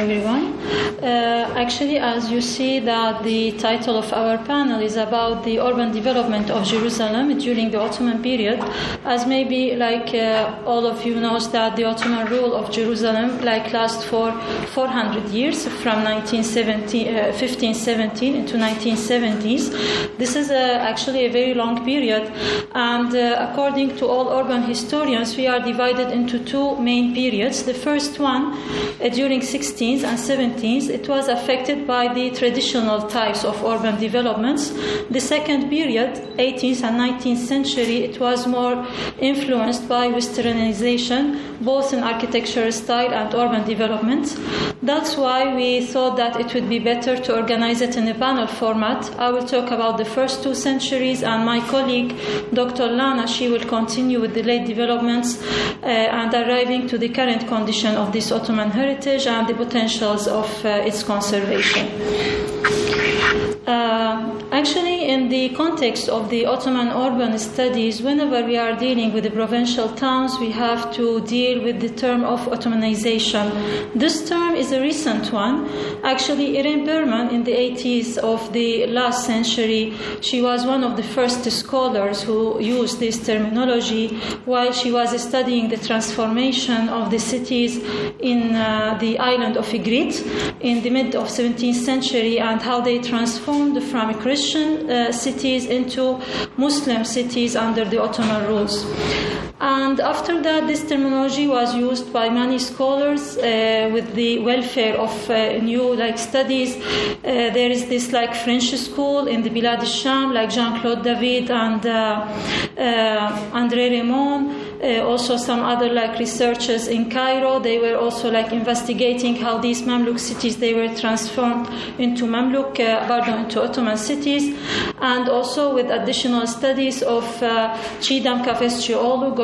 everyone. Uh, actually, as you see that the title of our panel is about the urban development of Jerusalem during the Ottoman period, as maybe like uh, all of you knows that the Ottoman rule of Jerusalem like last for 400 years from 1917, uh, 1517 into 1970s. This is uh, actually a very long period, and uh, according to all urban historians, we are divided into two main periods. The first one uh, during 16th and 17th, it was affected by the traditional types of urban developments. The second period, 18th and 19th century, it was more influenced by westernization, both in architecture style and urban development. That's why we thought that it would be better to organize it in a panel format. I will talk about the first two centuries, and my colleague, Dr. Lana, she will continue with the late developments uh, and arriving to the current condition of this Ottoman heritage and the potentials of uh, its conservation. Uh, actually, in the context of the Ottoman urban studies, whenever we are dealing with the provincial towns, we have to deal with the term of Ottomanization. This term is a recent one. Actually, Irene Bierman, in the 80s of the last century, she was one of the first scholars who used this terminology while she was studying the transformation of the cities in uh, the island of Igrit in the mid of 17th century and how they transformed from Christian uh, cities into Muslim cities under the Ottoman rules. And after that, this terminology was used by many scholars uh, with the welfare of uh, new like studies. Uh, there is this like French school in the Bilad al-Sham, like Jean-Claude David and uh, uh, André Raymond. Uh, also some other like researchers in Cairo. They were also like investigating how these Mamluk cities they were transformed into Mamluk, pardon, into Ottoman cities, and also with additional studies of uh, Çiğdem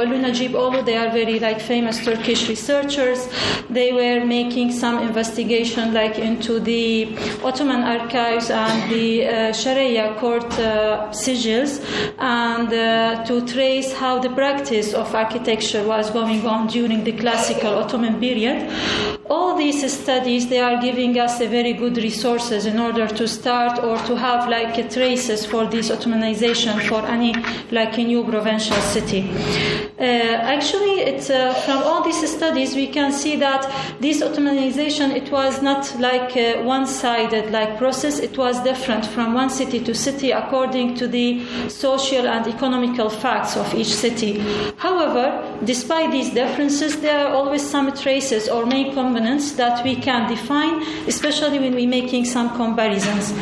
Kafesçioğlu, Gülru Necipoğlu. They are very like famous Turkish researchers. They were making some investigation like into the Ottoman archives and the uh, Sharia court uh, sicils, and uh, to trace how the practice of architecture was going on during the classical Ottoman period. All these studies they are giving us a very good resources in order to start or to have like traces for this Ottomanization for any like a new provincial city. Uh, actually, it's uh, from all these studies we can see that this Ottomanization it was not like a one-sided like process. It was different from one city to city according to the social and economical facts of each city. However, despite these differences, there are always some traces or main components that we can define, especially when we're making some comparisons.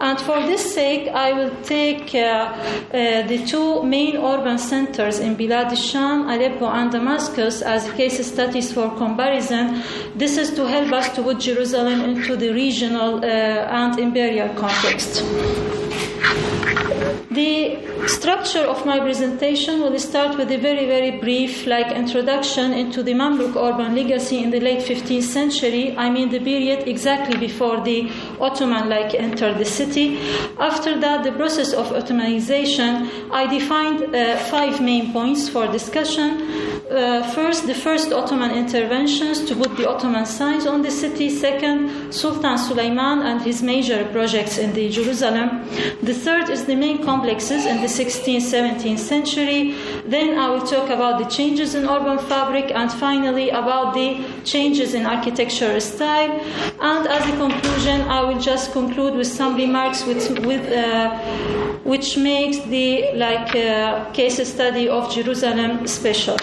And for this sake, I will take uh, uh, the two main urban centers in Bilad Aleppo, and Damascus as case studies for comparison. This is to help us to put Jerusalem into the regional uh, and imperial context. The structure of my presentation will start with a very, very brief like introduction into the Mamluk urban legacy in the late 15th century. I mean the period exactly before the Ottoman like entered the city. After that, the process of Ottomanization, I defined uh, five main points for discussion. Uh, first, the first Ottoman interventions to put the Ottoman signs on the city. Second, Sultan Suleiman and his major projects in the Jerusalem. The third is the main complexes in the 16th, 17th century. Then I will talk about the changes in urban fabric and finally about the changes in architecture style. And as a conclusion, I will just conclude with some remarks with, with uh, which makes the like uh, case study of Jerusalem special.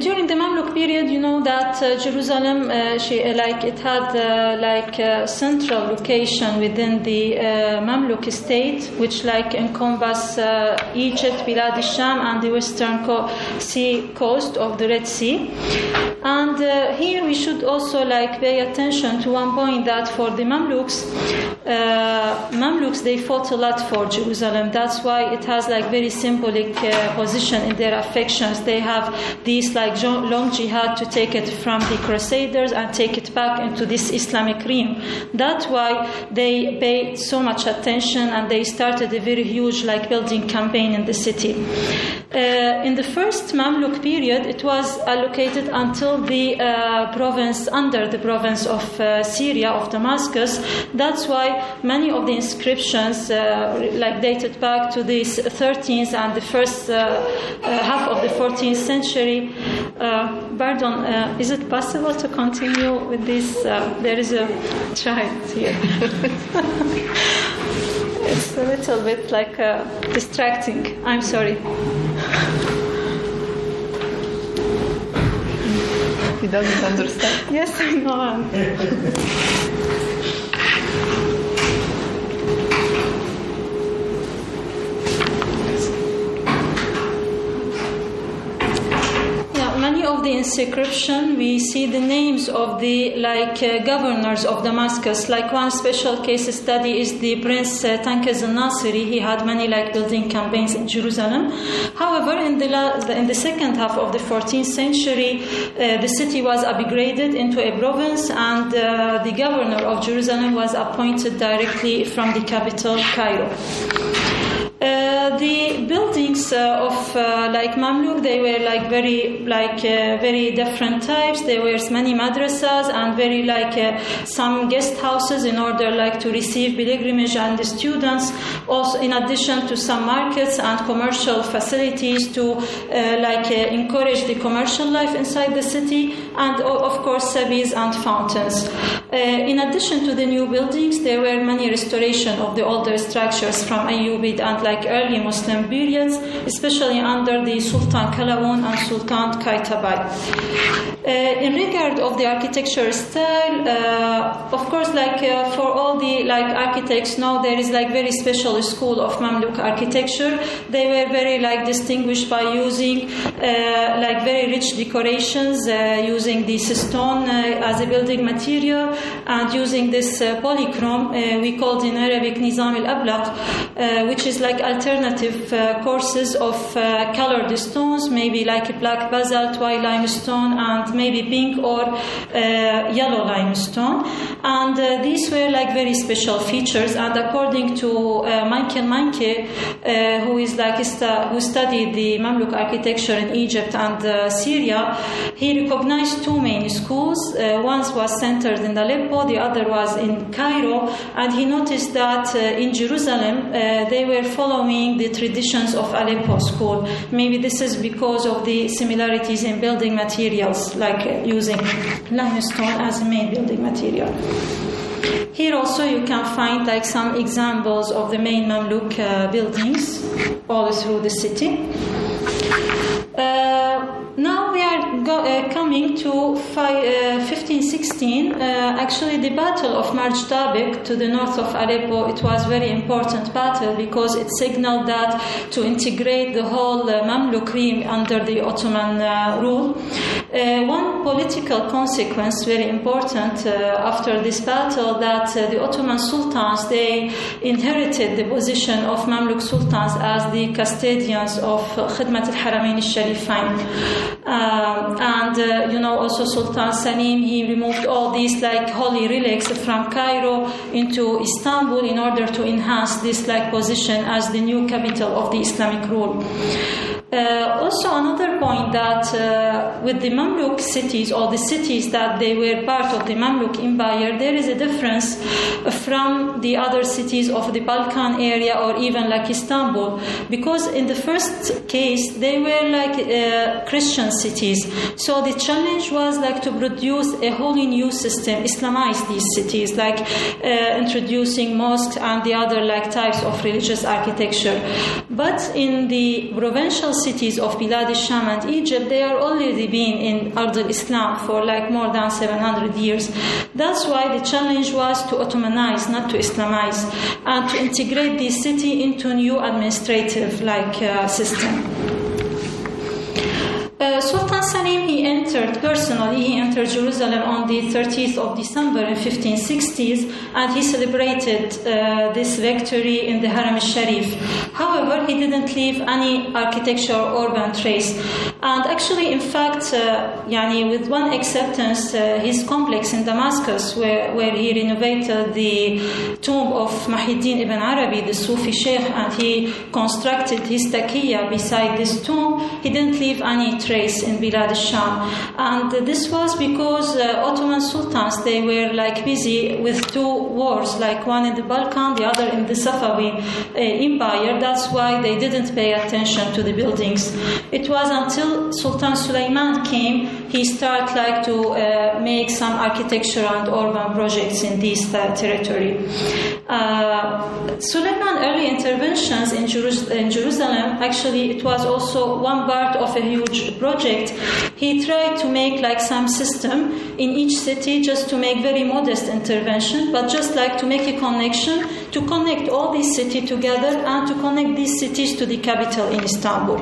During the Mamluk period, you know that uh, Jerusalem, uh, she, uh, like it had uh, like a central location within the uh, Mamluk state, which like encompass uh, Egypt, Bilad al-Sham, and the western co- sea coast of the Red Sea. And here we should also like pay attention to one point that for the Mamluks, Mamluks they fought a lot for Jerusalem. That's why it has like very symbolic position in their affections. They have these like like long jihad to take it from the Crusaders and take it back into this Islamic realm. That's why they paid so much attention and they started a very huge like building campaign in the city. Uh, in the first Mamluk period, it was allocated until the uh, province under the province of uh, Syria of Damascus. That's why many of the inscriptions, uh, like dated back to the 13th and the first uh, uh, half of the 14th century. Uh, pardon, uh, is it possible to continue with this? Uh, there is a child here. it's a little bit like distracting. I'm sorry. He doesn't understand. yes, I know. of the inscription, we see the names of the like uh, governors of Damascus. Like one special case study is the Prince uh, al-Nasiri. He had many like building campaigns in Jerusalem. However, in the la- in the second half of the 14th century, uh, the city was upgraded into a province, and uh, the governor of Jerusalem was appointed directly from the capital, Cairo. Uh, the buildings uh, of uh, like Mamluk, they were like very like very different types. There were many madrasas and very like some guest houses in order like to receive pilgrimage and the students. Also, in addition to some markets and commercial facilities to like encourage the commercial life inside the city, and of course sebils and fountains. in addition to the new buildings, there were many restoration of the older structures from Ayyubid and like like early Muslim periods, especially under the Sultan Qalawun and Sultan Qaitbay. Uh, in regard of the architecture style, uh, of course, like uh, for all the like architects now, there is like very special school of Mamluk architecture. They were very like distinguished by using uh, like very rich decorations, uh, using this stone uh, as a building material, and using this polychrome we called in Arabic Nizam al-Ablaq, which is like alternative uh, courses of uh, colored stones, maybe like black basalt, white limestone, and maybe pink or uh, yellow limestone. And uh, these were like very special features. And according to uh, Michael Meinecke, uh, who is like who studied the Mamluk architecture in Egypt and Syria, he recognized two main schools. one was centered in Aleppo, the other was in Cairo, and he noticed that in Jerusalem they were following the traditions of Aleppo school. Maybe this is because of the similarities in building materials, like using limestone as a main building material. Here also you can find like some examples of the main Mamluk uh, buildings all through the city. Uh, now we are go, uh, coming to fi- uh, 1516. Uh, actually, the Battle of Marj Dabiq to the north of Aleppo, it was very important battle because it signaled that to integrate the whole uh, Mamluk realm under the Ottoman uh, rule. Uh, one political consequence, very important after this battle, that the Ottoman sultans they inherited the position of Mamluk sultans as the custodians of Khidmat al-Haramain al-Sharifain. And uh, you know also Sultan Salim he removed all these like holy relics from Cairo into Istanbul in order to enhance this like position as the new capital of the Islamic rule. Uh, also, another point that uh, with the Mamluk cities or the cities that they were part of the Mamluk Empire, there is a difference from the other cities of the Balkan area or even like Istanbul, because in the first case they were like uh, Christian cities. So the challenge was like to produce a wholly new system, Islamize these cities, like uh, introducing mosques and the other like types of religious architecture. But in the provincial cities of Bilad al-Sham and Egypt, they are already been in Ard al-Islam for like more than 700 years. That's why the challenge was to Ottomanize, not to Islamize, and to integrate the city into a new administrative like uh, system. He entered personally, he entered Jerusalem on the 30th of December in 1560s and he celebrated uh, this victory in the Haram al-Sharif. However, he didn't leave any architecture or urban trace. And actually, in fact, uh, yani with one acceptance, uh, his complex in Damascus, where, where he renovated the tomb of Muhyiddin ibn Arabi, the Sufi sheikh, and he constructed his taqiyya beside this tomb, he didn't leave any trace in Bilad al-Sham. And this was because uh, Ottoman sultans, they were like busy with two wars, like one in the Balkan, the other in the Safawi uh, Empire. That's why they didn't pay attention to the buildings. It was until Sultan Sulaiman came, he started like to uh, make some architecture and urban projects in this uh, territory. Uh, Sulaiman early interventions in, Jerus- in Jerusalem, actually, it was also one part of a huge project. He tried to make like some system in each city just to make very modest intervention, but just like to make a connection to connect all these cities together and to connect these cities to the capital in Istanbul.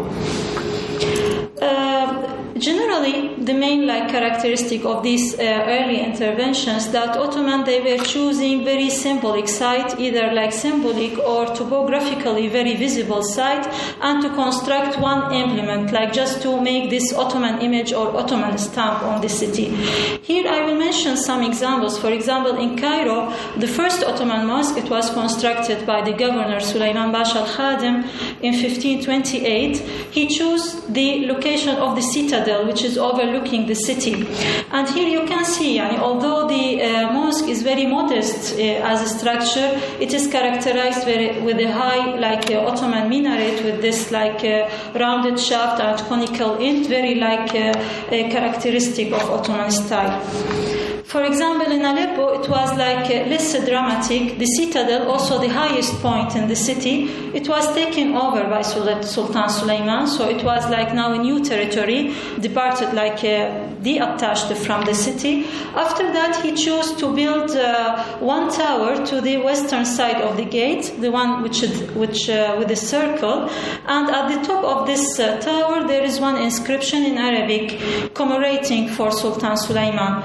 Uh, generally, the main like characteristic of these uh, early interventions that Ottoman they were choosing very symbolic site, either like symbolic or topographically very visible site, and to construct one implement, like just to make this Ottoman image or Ottoman stamp on the city. Here, I will mention some examples. For example, in Cairo, the first Ottoman mosque it was constructed by the governor Sulaiman Bash al Khadim in 1528. He chose the location of the citadel, which is overlooking the city. And here you can see, yani, although the uh, mosque is very modest uh, as a structure, it is characterized very, with a high, like uh, Ottoman minaret, with this like uh, rounded shaft and conical end, very like uh, characteristic of Ottoman style. For example, in Aleppo, it was like uh, less dramatic. The citadel, also the highest point in the city, it was taken over by Sultan Suleiman. So it was like now a new territory, departed like uh, detached from the city. After that, he chose to build uh, one tower to the western side of the gate, the one which which uh, with a circle. And at the top of this uh, tower, there is one inscription in Arabic commemorating for Sultan Suleiman.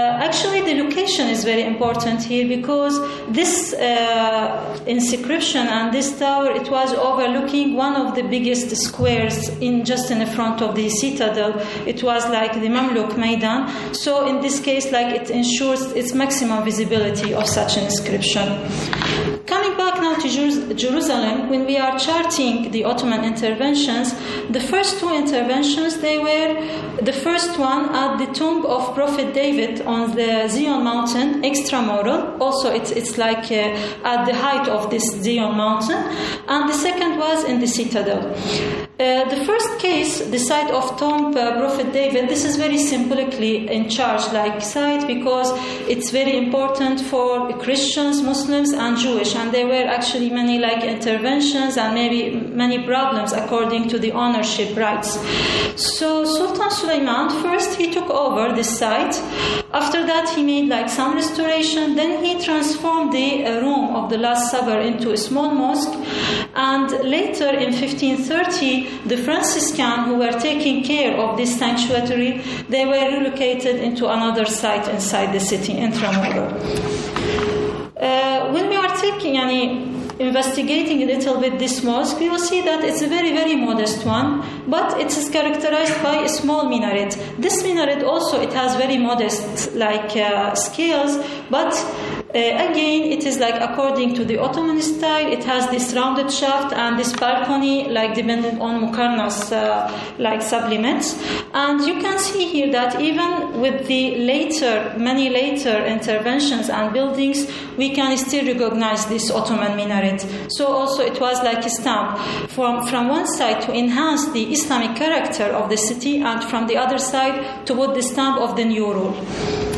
Uh, actually, the location is very important here because this uh, inscription and this tower it was overlooking one of the biggest squares in just in the front of the citadel. It was like the Mamluk Maidan. So in this case, like it ensures its maximum visibility of such an inscription. Coming back now to Jerusalem, when we are charting the Ottoman interventions, the first two interventions they were the first one at the tomb of Prophet David on the Zion mountain, extramural. Also, it's it's like uh, at the height of this Zion mountain, and the second was in the citadel. Uh, the first case, the site of Tomb uh, Prophet David, this is very symbolically in charge like site because it's very important for Christians, Muslims, and Jewish, and there were actually many like interventions and maybe many problems according to the ownership rights. So Sultan Suleiman first he took over this site. After that, he made like some restoration. Then he transformed the uh, room of the Last Supper into a small mosque, and later in 1530 the Franciscan who were taking care of this sanctuary, they were relocated into another site inside the city, Intramural. Uh, when we are taking any investigating a little bit this mosque, we will see that it's a very, very modest one, but it is characterized by a small minaret. This minaret also it has very modest like uh, scales, but again, it is like according to the Ottoman style, it has this rounded shaft and this balcony, like dependent on Muqarnas, uh, like supplements. And you can see here that even with the later, many later interventions and buildings, we can still recognize this Ottoman minaret. So also it was like a stamp from, from one side to enhance the Islamic character of the city, and from the other side to put the stamp of the new rule.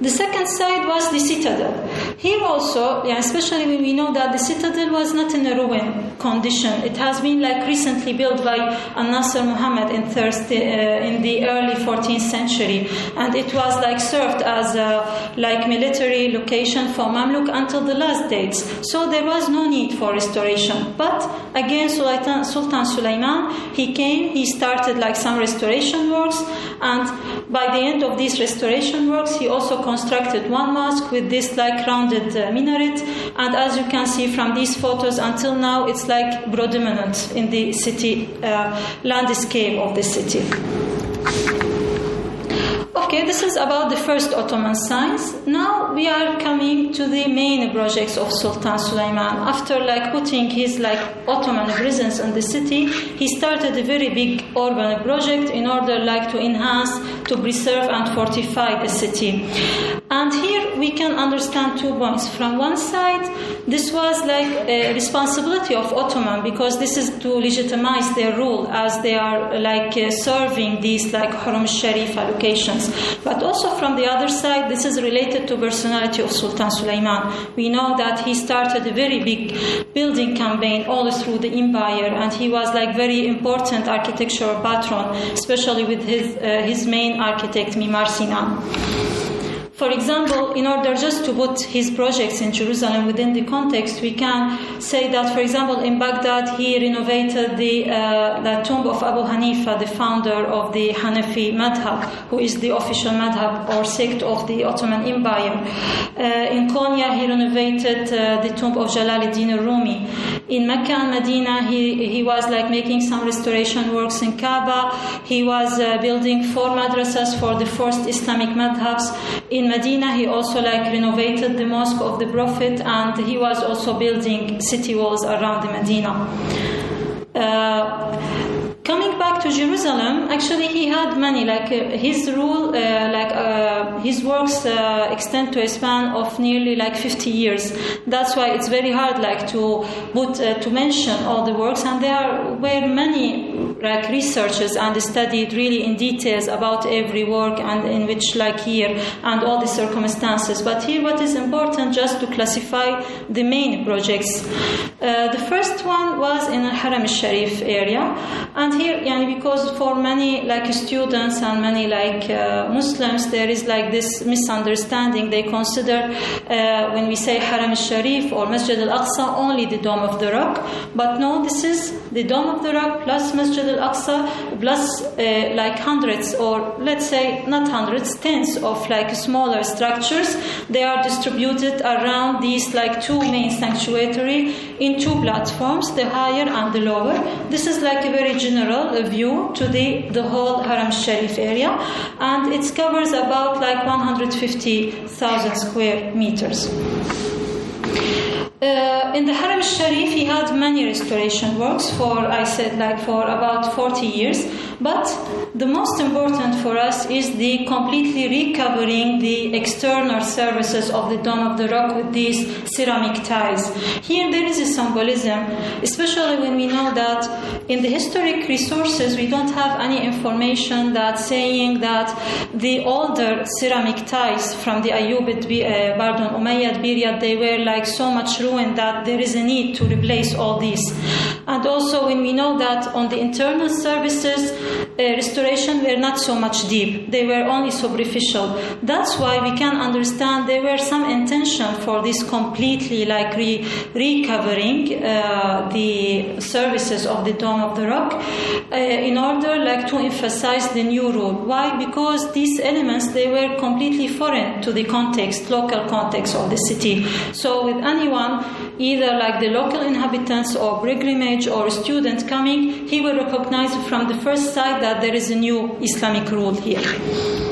The second side was the citadel. Here also, yeah, especially when we know that the citadel was not in a ruin condition. It has been like recently built by An-Nasr Muhammad in, Thursday, uh, in the early 14th century, and it was like served as a like military location for Mamluk until the last dates. So there was no need for restoration. But again, Sultan, Sultan Sulaiman, he came, he started like some restoration works, and by the end of these restoration works, he also constructed one mosque with this like rounded uh, minaret. And as you can see from these photos, until now, it's like predominant in the city uh, landscape of the city. Okay, this is about the first Ottoman signs. Now we are coming to the main projects of Sultan Sulaiman. After like putting his like Ottoman presence in the city, he started a very big urban project in order like to enhance, to preserve and fortify the city. And here we can understand two points. From one side, this was like a responsibility of Ottoman because this is to legitimize their rule as they are like serving these like Haram Sharif allocations. But also from the other side, this is related to personality of Sultan Sulaiman. We know that he started a very big building campaign all through the empire, and he was like very important architectural patron, especially with his uh, his main architect Mimar Sinan. For example, in order just to put his projects in Jerusalem within the context, we can say that, for example, in Baghdad, he renovated the, uh, the tomb of Abu Hanifa, the founder of the Hanafi madhab, who is the official madhab or sect of the Ottoman Empire. Uh, in Konya, he renovated uh, the tomb of Jalaluddin Rumi. In Mecca and Medina, he, he was like making some restoration works in Kaaba. He was uh, building four madrasas for the first Islamic madhabs. In Medina, he also like renovated the mosque of the Prophet, and he was also building city walls around the Medina. Uh, coming back to Jerusalem, actually he had many. Like uh, his rule, uh, like uh, his works uh, extend to a span of nearly like 50 years. That's why it's very hard, like to put uh, to mention all the works. And there were many like researches and studied really in details about every work and in which like year and all the circumstances. But here, what is important just to classify the main projects. Uh, the first one was in the Haram Sharif area, and here, yani, because for many like students and many like uh, Muslims, there is like this misunderstanding. They consider uh, when we say Haram Sharif or Masjid al Aqsa only the Dome of the Rock, but no, this is the Dome of the Rock plus Masjid al Aqsa plus uh, like hundreds or let's say not hundreds, tens of like smaller structures. They are distributed around these like two main sanctuary in two platforms, the higher and the lower. This is like a very general view to the, the whole Haram Sharif area and it covers about like 150,000 square meters. Uh, in the Haram Sharif, he had many restoration works for, I said, like for about 40 years. But the most important for us is the completely recovering the external surfaces of the Dome of the Rock with these ceramic tiles. Here there is a symbolism, especially when we know that in the historic resources we don't have any information that saying that the older ceramic tiles from the Ayyubid, uh, pardon, Umayyad period, they were like so much ruined that there is a need to replace all these. And also when we know that on the internal services, restoration were not so much deep, they were only superficial. That's why we can understand there were some intention for this completely like re- recovering uh, the services of the Dome of the Rock uh, in order like to emphasize the new rule. Why? Because these elements they were completely foreign to the context, local context of the city. So with anyone, either like the local inhabitants or pilgrimage or student coming, he will recognize from the first sight that there is a new Islamic rule here.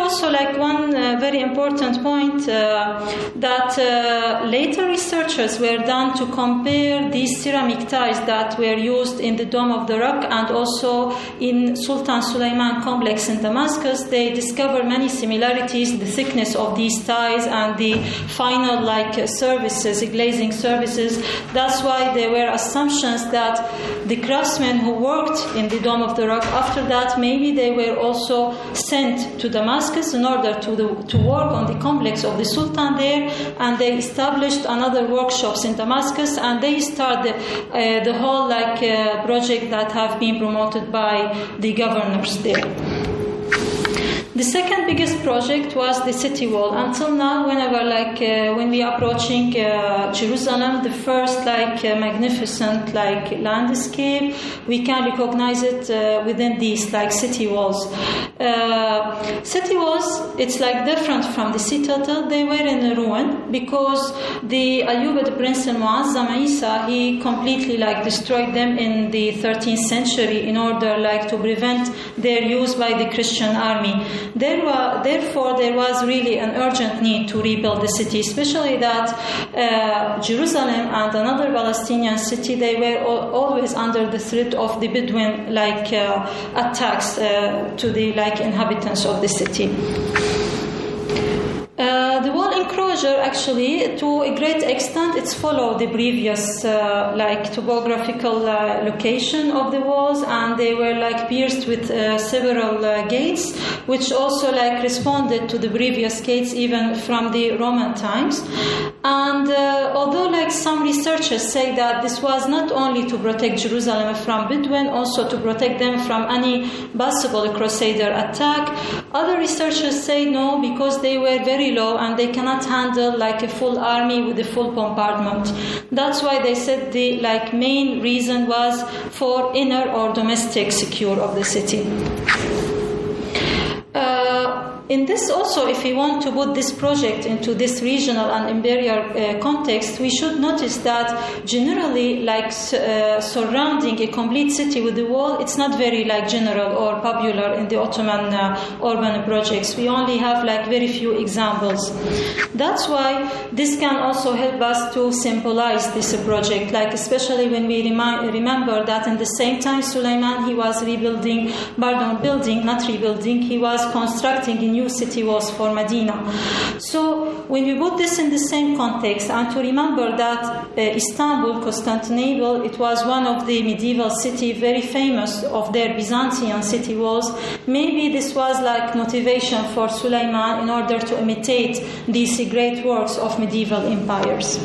Also like one uh, very important point uh, that uh, later researchers were done to compare these ceramic tiles that were used in the Dome of the Rock and also in Sultan Sulaiman complex in Damascus. They discovered many similarities, the thickness of these tiles and the final like services, glazing services. That's why there were assumptions that the craftsmen who worked in the Dome of the Rock after that maybe they were also sent to Damascus Damascus in order to, the, to work on the complex of the Sultan there, and they established another workshops in Damascus, and they started uh, the whole like uh, project that have been promoted by the governors there. The second biggest project was the city wall. Until now, whenever like uh, when we approaching uh, Jerusalem, the first like uh, magnificent like landscape, we can recognize it uh, within these like city walls. Uh, city walls, it's like different from the citadel. They were in ruin because the Ayyubid Prince Muazzam Isa he completely like destroyed them in the 13th century in order like to prevent their use by the Christian army. There were, therefore, there was really an urgent need to rebuild the city, especially that uh, Jerusalem and another Palestinian city they were always under the threat of the Bedouin like uh, attacks uh, to the like inhabitants of the city. Uh, the wall enclosure actually to a great extent it's follow the previous uh, like topographical uh, location of the walls and they were like pierced with uh, several uh, gates which also like responded to the previous gates even from the roman times. And although like some researchers say that this was not only to protect jerusalem from bedouin also to protect them from any possible crusader attack other researchers say no because they were very and they cannot handle like a full army with a full bombardment. That's why they said the like main reason was for inner or domestic secure of the city. Uh, in this also, if we want to put this project into this regional and imperial uh, context, we should notice that generally, like uh, surrounding a complete city with the wall, it's not very like general or popular in the Ottoman uh, urban projects. We only have like very few examples. That's why this can also help us to symbolize this project, like especially when we remind, remember that in the same time Suleiman he was rebuilding, pardon, building, not rebuilding, he was constructing a new new city was for Medina. So when we put this in the same context and to remember that uh, Istanbul, Constantinople, it was one of the medieval city very famous of their Byzantine city walls, maybe this was like motivation for Suleiman in order to imitate these great works of medieval empires.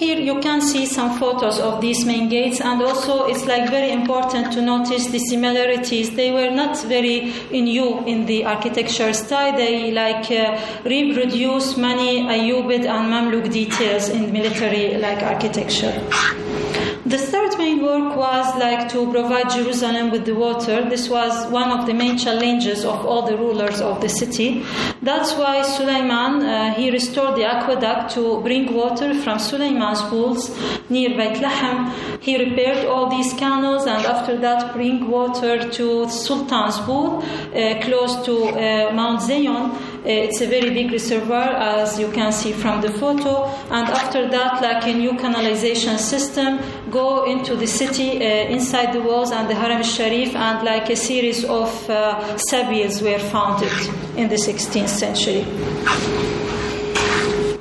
Here you can see some photos of these main gates, and also it's like very important to notice the similarities. They were not very new in the architecture style. They like uh, reproduce many Ayyubid and Mamluk details in military like architecture. The third main work was like to provide Jerusalem with the water. This was one of the main challenges of all the rulers of the city. That's why Suleiman uh, he restored the aqueduct to bring water from Suleiman's pools near Beit Lahem. He repaired all these canals and after that bring water to Sultan's pool uh, close to uh, Mount Zion. Uh, it's a very big reservoir as you can see from the photo. And after that, like a new canalization system, go into the city uh, inside the walls and the Haram Sharif, and like a series of uh, were founded in the 16th century.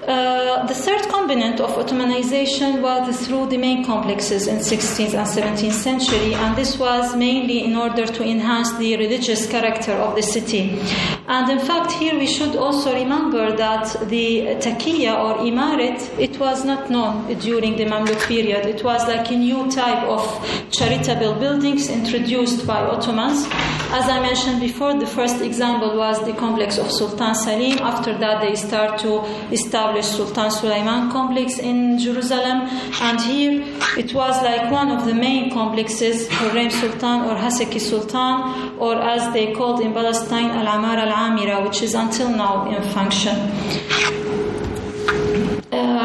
Uh, the third component of Ottomanization was through the main complexes in 16th and 17th century, and this was mainly in order to enhance the religious character of the city. And in fact, here we should also remember that the taqiyya or imaret, it was not known during the Mamluk period. It was like a new type of charitable buildings introduced by Ottomans. As I mentioned before, the first example was the complex of Sultan Salim. After that, they start to establish Sultan Sulaiman complex in Jerusalem. And here it was like one of the main complexes, Hurrem Sultan or Haseki Sultan, or as they called in Palestine, Al-Amar al Amira, which is until now in function.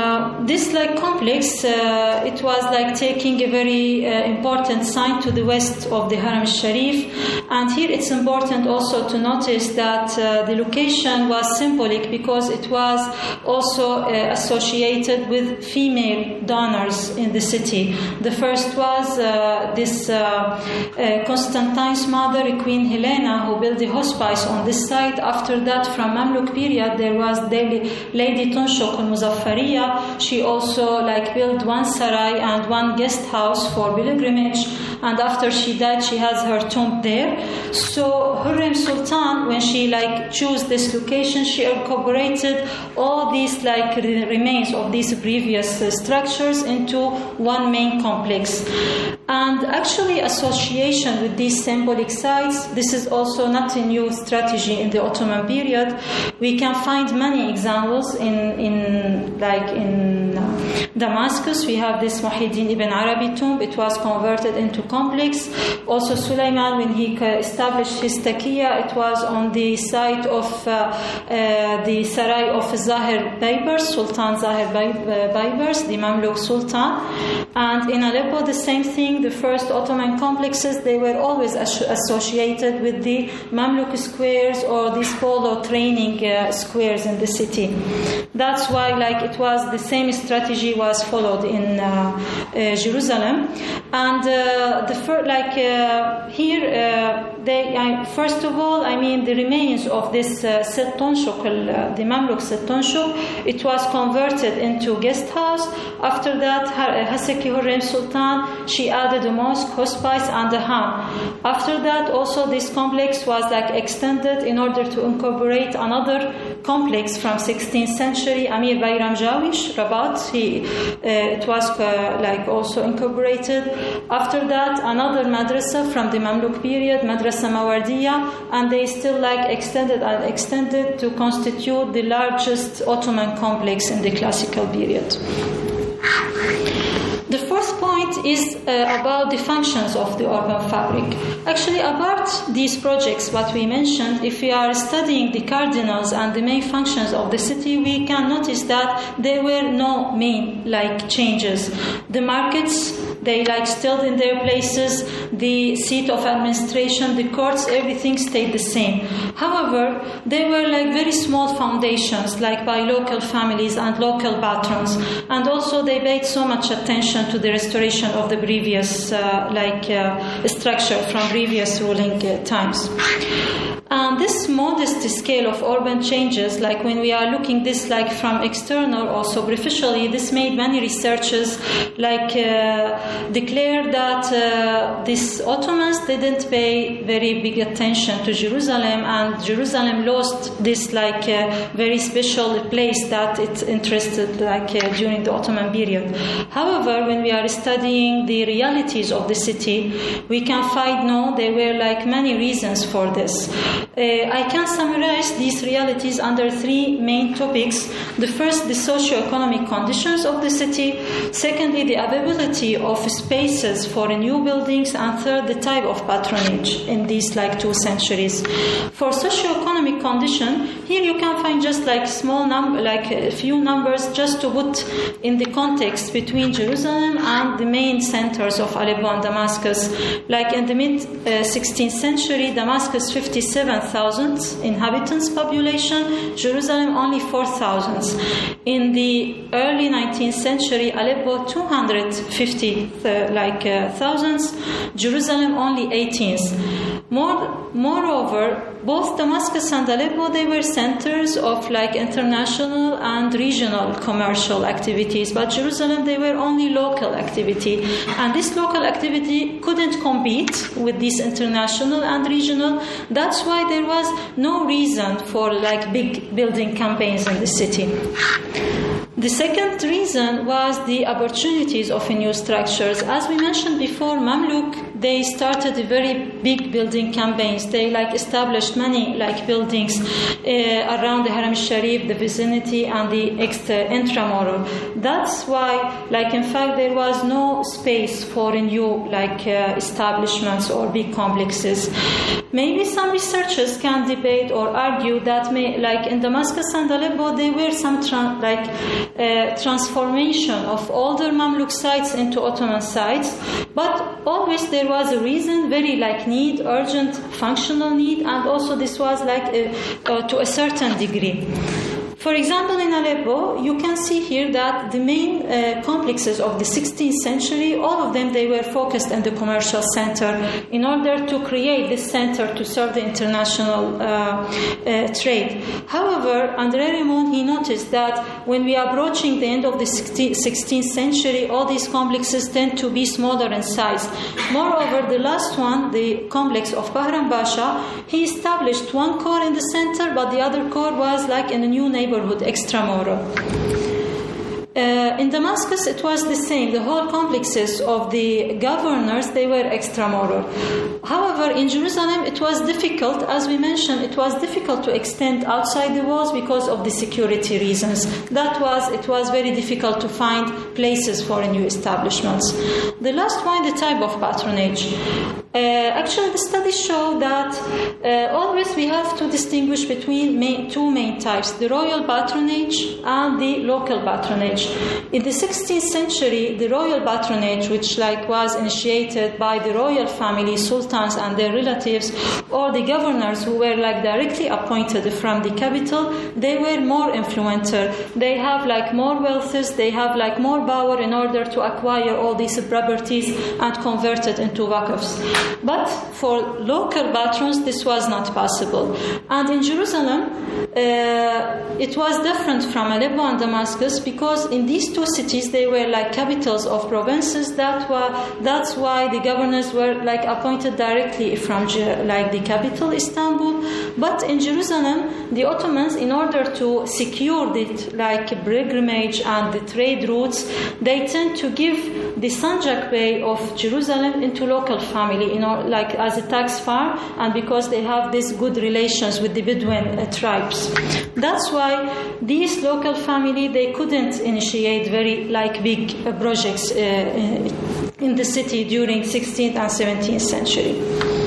Uh, this like complex, uh, it was like taking a very uh, important sign to the west of the Haram Sharif, and here it's important also to notice that uh, the location was symbolic because it was also uh, associated with female donors in the city. The first was this Constantine's mother, Queen Helena, who built the hospice on this site. After that, from Mamluk period, there was Lady Tunshuk al-Muzaffariya. She also like built one sarai and one guest house for pilgrimage. And after she died, she has her tomb there. So Hurrem Sultan, when she like chose this location, she incorporated all these like remains of these previous uh, structures into one main complex. And actually, association with these symbolic sites, this is also not a new strategy in the Ottoman period. We can find many examples in, in like in uh, Damascus. We have this Muhyiddin ibn Arabi tomb. It was converted into complex. Also, Sulaiman, when he established his taqiyya, it was on the site of uh, uh, the Sarai of Zahir Baybars, Sultan Zahir Baybars, the Mamluk Sultan. And in Aleppo, the same thing the first Ottoman complexes, they were always associated with the Mamluk squares or these polo training uh, squares in the city. That's why, like, it was the same strategy was followed in uh, uh, Jerusalem. And uh, the first, like here, they first of all, I mean, the remains of this uh, the Mamluk Sitt Tunshuk, it was converted into guest house. After that, Haseki Hurrem Sultan, she added a mosque, hospice, and a ham. After that, also this complex was like extended in order to incorporate another complex from 16th century, Amir Bayram Jawish, Rabat. Uh, it was uh, like also incorporated. After that, another madrasa from the Mamluk period, Madrasa Mawardiya, and they still like extended and extended to constitute the largest Ottoman complex in the classical period. The fourth point is uh, about the functions of the urban fabric. Actually, apart these projects, what we mentioned, if we are studying the cardinals and the main functions of the city, we can notice that there were no main like changes. The markets, they like still in their places. The seat of administration, the courts, everything stayed the same. However, they were like very small foundations, like by local families and local patrons, and also they paid so much attention to the restoration of the previous uh, like uh, structure from previous ruling uh, times. And this modest scale of urban changes, like when we are looking this like from external or superficially, this made many researchers like uh, declare that uh, these Ottomans didn't pay very big attention to Jerusalem, and Jerusalem lost this like uh, very special place that it interested like uh, during the Ottoman period. However, when we are studying the realities of the city, we can find no, there were like many reasons for this. Uh, I can summarize these realities under three main topics. The first, the socio-economic conditions of the city. Secondly, the availability of spaces for new buildings. And third, the type of patronage in these like two centuries. For socio-economic condition, here you can find just like small number, like a few numbers, just to put in the context between Jerusalem and the main centers of Aleppo and Damascus. Like in the mid uh, 16th century, Damascus 57,000 inhabitants population, Jerusalem only 4,000. In the early 19th century, Aleppo 250 like uh, thousands, Jerusalem only 18th. More, moreover, both Damascus and Aleppo they were centers of like international and regional commercial activities, but Jerusalem they were only local activity, and this local activity couldn't compete with this international and regional. That's why there was no reason for like big building campaigns in the city. The second reason was the opportunities of new structures. As we mentioned before, Mamluk they started very big building campaigns. They like established many like buildings uh, around the Haram Sharif, the vicinity, and the extra intramural. That's why, like in fact, there was no space for new like uh, establishments or big complexes. Maybe some researchers can debate or argue that, may, like in Damascus and Aleppo, there were some tra- like uh, transformation of older Mamluk sites into Ottoman sites, but always there was a reason, very like need, urgent, functional need, and also this was like a, uh, to a certain degree. For example, in Aleppo, you can see here that the main uh, complexes of the 16th century, all of them, they were focused in the commercial center in order to create this center to serve the international uh, uh, trade. However, André Raymond, he noticed that when we are approaching the end of the 16th century, all these complexes tend to be smaller in size. Moreover, the last one, the complex of Bahram Basha, he established one core in the center, but the other core was like in a new neighborhood, Extramuros. Uh, in Damascus, it was the same. The whole complexes of the governors they were extramural. However, in Jerusalem, it was difficult. As we mentioned, it was difficult to extend outside the walls because of the security reasons. That was it was very difficult to find places for new establishments. The last one, the type of patronage. Uh, actually, the studies show that uh, always we have to distinguish between main, two main types: the royal patronage and the local patronage. In the 16th century, the royal patronage, which like was initiated by the royal family, sultans and their relatives, or the governors who were like directly appointed from the capital, they were more influential. They have like more wealthes, they have like more power in order to acquire all these properties and convert it into wakfs. But for local patrons, this was not possible. And in Jerusalem, uh, it was different from Aleppo and Damascus because in these two cities they were like capitals of provinces that were that's why the governors were like appointed directly from like the capital Istanbul but in Jerusalem the Ottomans in order to secure the like pilgrimage and the trade routes they tend to give the Sanjak Bey of Jerusalem into local family you know like as a tax farm and because they have these good relations with the Bedouin uh, tribes that's why these local family they couldn't initiate very like big uh, projects uh, in the city during 16th and 17th century.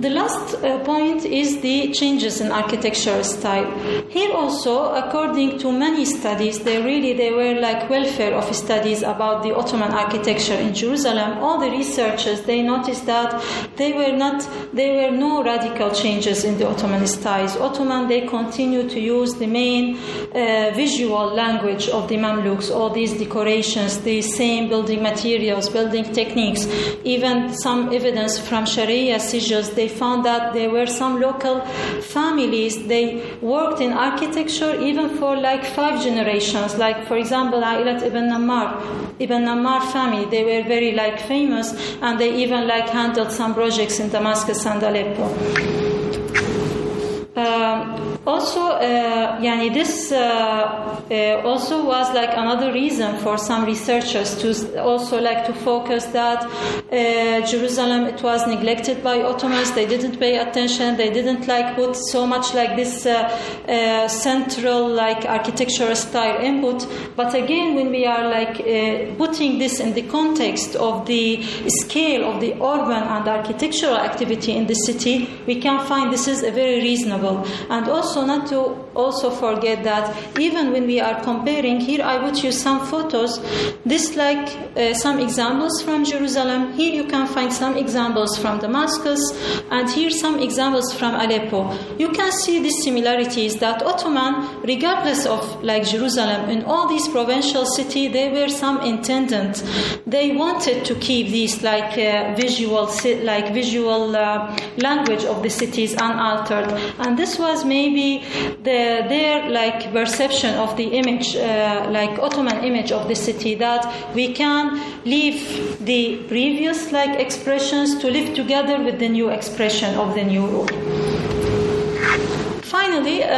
The last uh, point is the changes in architectural style. Here also, according to many studies, they really they were like welfare of studies about the Ottoman architecture in Jerusalem. All the researchers they noticed that they were not there were no radical changes in the Ottoman styles. Ottoman they continue to use the main uh, visual language of the Mamluks, all these decorations, the same building materials, building techniques, even some evidence from Sharia sicils. They found that there were some local families, they worked in architecture even for like five generations. Like, for example, Ailat ibn Nammar, Ibn Nammar family, they were very like famous and they even like handled some projects in Damascus and Aleppo. Um, also, uh, yani this uh, uh, also was like another reason for some researchers to also like to focus that Jerusalem it was neglected by Ottomans. They didn't pay attention. They didn't like put so much like this central like architectural style input. But again, when we are like putting this in the context of the scale of the urban and architectural activity in the city, we can find this is a very reasonable and also also not to also forget that even when we are comparing here i would you some photos. This like uh, some examples from jerusalem. Here you can find some examples from damascus and here some examples from aleppo. You can see the similarities that ottoman regardless of like jerusalem in all these provincial cities there were some intendant. They wanted to keep these like uh, visual like visual uh, language of the cities unaltered. And this was maybe the, their like perception of the image, uh, like Ottoman image of the city, that we can leave the previous like expressions to live together with the new expression of the new rule finally, uh,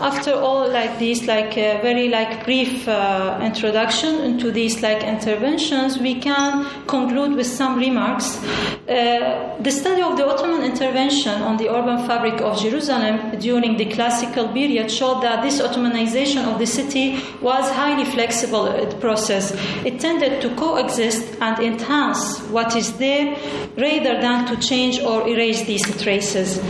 after all like these like uh, very like brief uh, introduction into these like interventions, we can conclude with some remarks. The study of the Ottoman intervention on the urban fabric of Jerusalem during the classical period showed that this Ottomanization of the city was highly flexible process. It tended to coexist and enhance what is there rather than to change or erase these traces.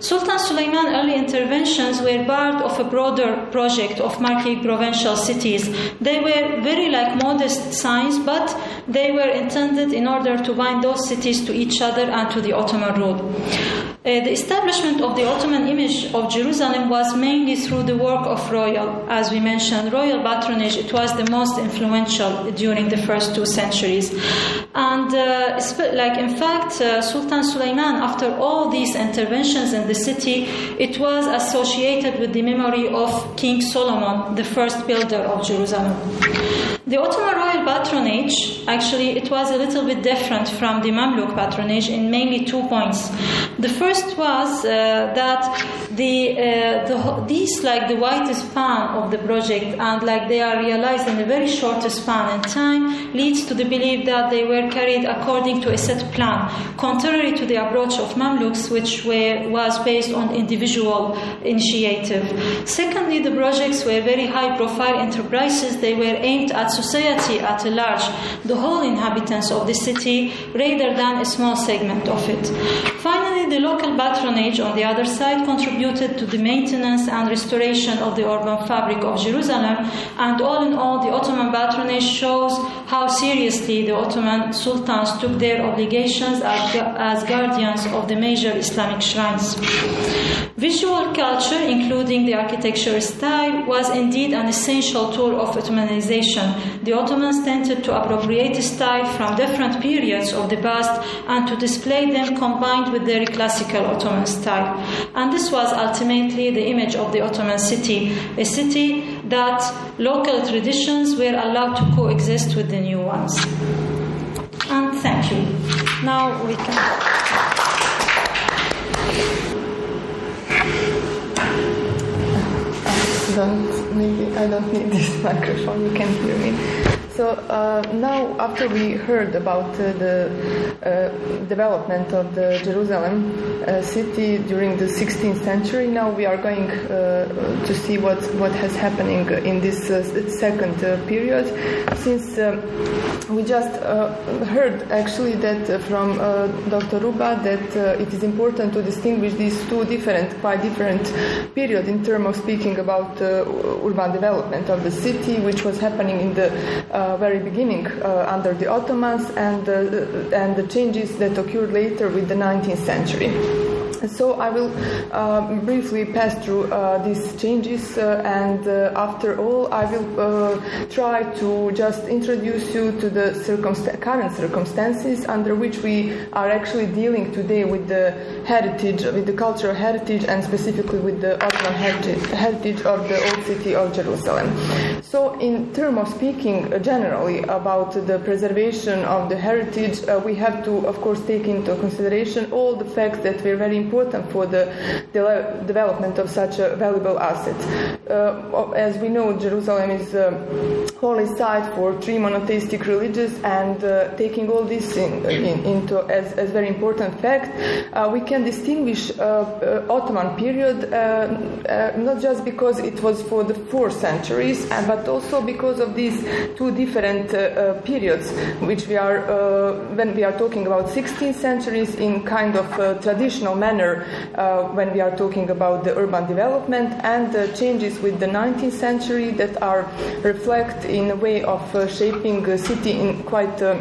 Sultan Suleiman early intervention conventions were part of a broader project of marquee provincial cities. They were very like modest signs, but they were intended in order to bind those cities to each other and to the Ottoman rule. Uh, the establishment of the Ottoman image of Jerusalem was mainly through the work of royal, as we mentioned, royal patronage. It was the most influential during the first two centuries, and uh, like in fact, uh, Sultan Sulaiman, after all these interventions in the city, it was associated with the memory of King Solomon, the first builder of Jerusalem. The Ottoman royal patronage, actually, it was a little bit different from the Mamluk patronage in mainly two points. The first was uh, that the, uh, the these like the widest span of the project and like they are realized in a very short span in time leads to the belief that they were carried according to a set plan, contrary to the approach of Mamluks, which were was based on individual initiative. Secondly, the projects were very high profile enterprises. They were aimed at society at large, the whole inhabitants of the city, rather than a small segment of it. Finally, the local patronage on the other side contributed to the maintenance and restoration of the urban fabric of Jerusalem, and all in all, the Ottoman patronage shows how seriously the Ottoman sultans took their obligations as, as guardians of the major Islamic shrines. Visual culture, including the architecture style, was indeed an essential tool of Ottomanization the Ottomans tended to appropriate style from different periods of the past and to display them combined with their classical Ottoman style. And this was ultimately the image of the Ottoman city, a city that local traditions were allowed to coexist with the new ones. And thank you. Now we can. Don't maybe I don't need this microphone. You can hear me. So uh, now, after we heard about uh, the uh, development of the Jerusalem uh, city during the 16th century, now we are going uh, to see what what has happening in this uh, second period. Since we just heard actually that from Dr. Ruba that it is important to distinguish these two different, quite different periods in terms of speaking about urban development of the city, which was happening in the very beginning uh, under the Ottomans and, uh, and the changes that occurred later with the 19th century. So I will uh, briefly pass through uh, these changes, uh, and uh, after all, I will uh, try to just introduce you to the current circumstances under which we are actually dealing today with the heritage, with the cultural heritage, and specifically with the Ottoman heritage, heritage of the old city of Jerusalem. So, in terms of speaking generally about the preservation of the heritage, uh, we have to, of course, take into consideration all the facts that were very important for the de- development of such a valuable asset. Uh, as we know, Jerusalem is a holy site for three monotheistic religions, and uh, taking all this in, in, into as, as very important fact, uh, we can distinguish uh, uh, Ottoman period uh, not just because it was for the four centuries, but also because of these two different periods, which we are when we are talking about 16th centuries in kind of traditional manner manner uh, when we are talking about the urban development and the changes with the 19th century that are reflect in a way of uh, shaping the city in quite a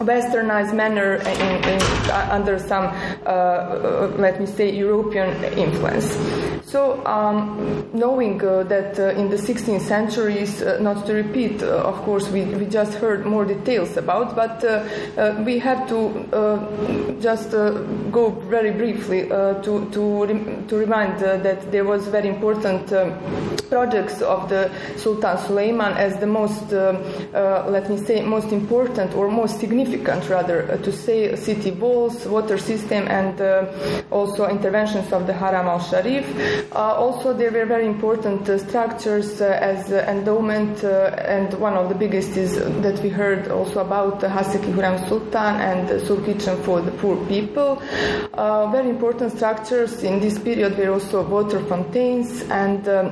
westernized manner in, in, uh, under some, uh, uh, let me say, European influence. So, um, knowing that in the 16th centuries, not to repeat, of course, we, we just heard more details about, but we have to just go very briefly to, to, rem- to remind uh, that there was very important um, projects of the Sultan Suleiman as the most, uh, let me say, most important or most significant, rather, to say city walls, water system, and also interventions of the Haram al-Sharif. also, there were very important structures as endowment, and one of the biggest is that we heard also about the Haseki Hurrem Sultan and Soul Kitchen for the poor people. Uh, very important important structures in this period were also water fountains and um,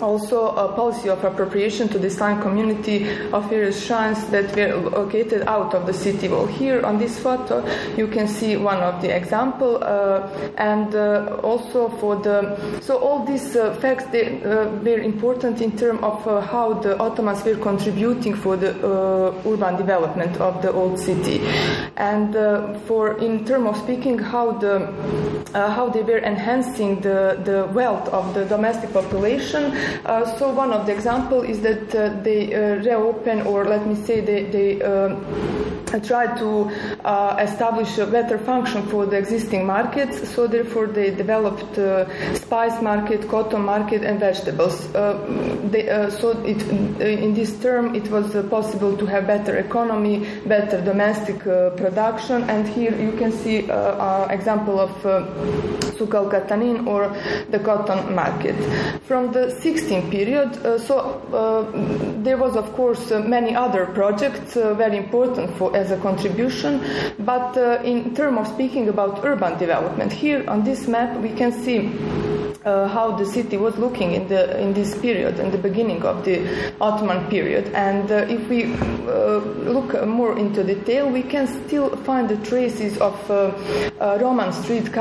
also a policy of appropriation to the Islamic community of various shrines that were located out of the city. Well, here on this photo you can see one of the example uh, and uh, also for the So all these uh, facts they uh, were important in terms of uh, how the Ottomans were contributing for the uh, urban development of the old city, and for in terms of speaking how the uh, how they were enhancing the, the wealth of the domestic population. so one of the example is that they reopen or let me say they, they um, tried to uh, establish a better function for the existing markets. So therefore, they developed uh, spice market, cotton market, and vegetables. Uh, they, uh, so it, uh, in this term, it was uh, possible to have better economy, better domestic production. And here you can see an example of Souk al Katanin or the cotton market. From the 16th period, so there was of course many other projects very important for as a contribution. But uh, in terms of speaking about urban development, here on this map we can see uh, how the city was looking in the in this period, in the beginning of the Ottoman period. And uh, if we uh, look more into detail, we can still find the traces of uh, uh, Roman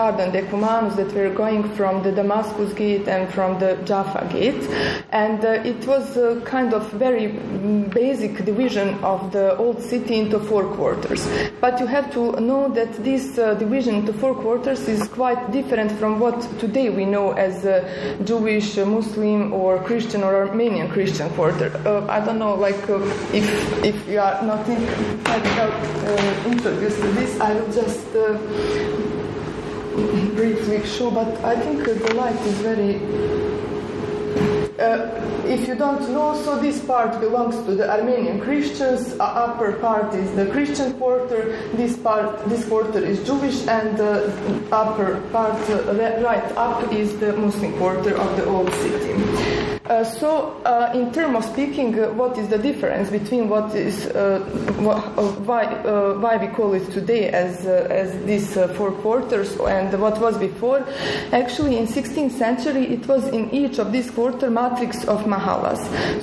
street cardon decumanus that were going from the Damascus Gate and from the Jaffa Gate, and uh, it was a kind of very basic division of the old city into four quarters. But you have to know that this division into four quarters is quite different from what today we know as a Jewish, Muslim, or Christian or Armenian Christian quarter. Uh, I don't know, like uh, if if you are not in, uh, introduced to this, I will just briefly show. But I think the light is very uh, if you don't know, so this part belongs to the Armenian Christians. Uh, upper part is the Christian quarter. This part, this quarter is Jewish, and the upper part, uh, right up, is the Muslim quarter of the old city. Uh, so, uh, in terms of speaking, uh, what is the difference between what is uh, uh, why why we call it today as as these four quarters and what was before? Actually, in 16th century, it was in each of these quarter matrix of mahallas.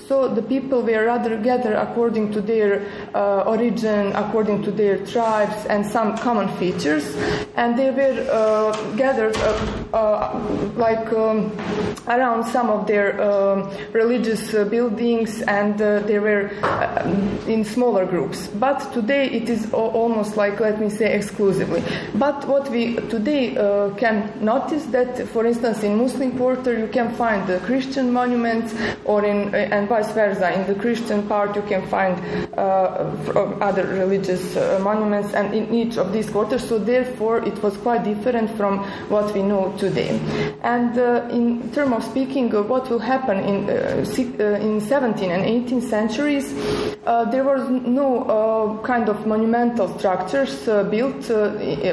So the people were rather gathered according to their origin, according to their tribes, and some common features, and they were gathered like um, around some of their um, religious uh, buildings and uh, they were uh, in smaller groups. But today it is almost like, let me say, exclusively. But what we today can notice that, for instance, in Muslim quarter you can find the Christian monuments, or in and vice versa. In the Christian part you can find other religious monuments, and in each of these quarters. So therefore it was quite different from what we know today. And in terms of speaking, what will happen in, uh, uh, in 17th and 18th centuries, uh, there was no kind of monumental structures built,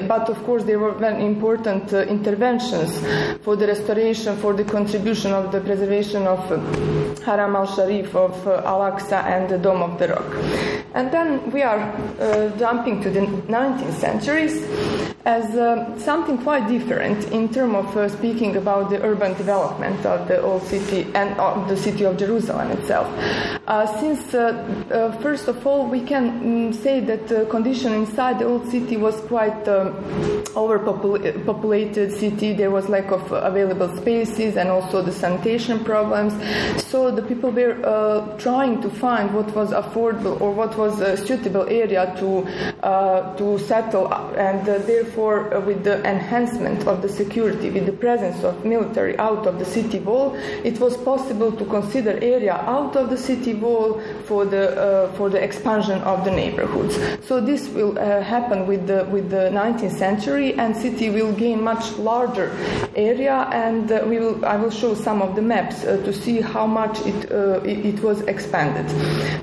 but of course there were very important interventions for the restoration, for the contribution of the preservation of Haram al-Sharif, of Al-Aqsa and the Dome of the Rock. And then we are jumping to the 19th centuries as uh, something quite different in terms of uh, speaking about the urban development of the old city and of the city of Jerusalem itself. Uh, since, uh, uh, first of all, we can mm, say that the condition inside the old city was quite um, overpopulated city. There was lack of available spaces and also the sanitation problems. So the people were uh, trying to find what was affordable or what was a suitable area to to settle, and therefore, with the enhancement of the security, with the presence of military out of the city wall, it was possible to consider area out of the city wall for the uh, for the expansion of the neighborhoods. So this will uh, happen with the with the 19th century, and city will gain much larger area. And uh, we will I will show some of the maps uh, to see how much it, uh, it, it was expanded.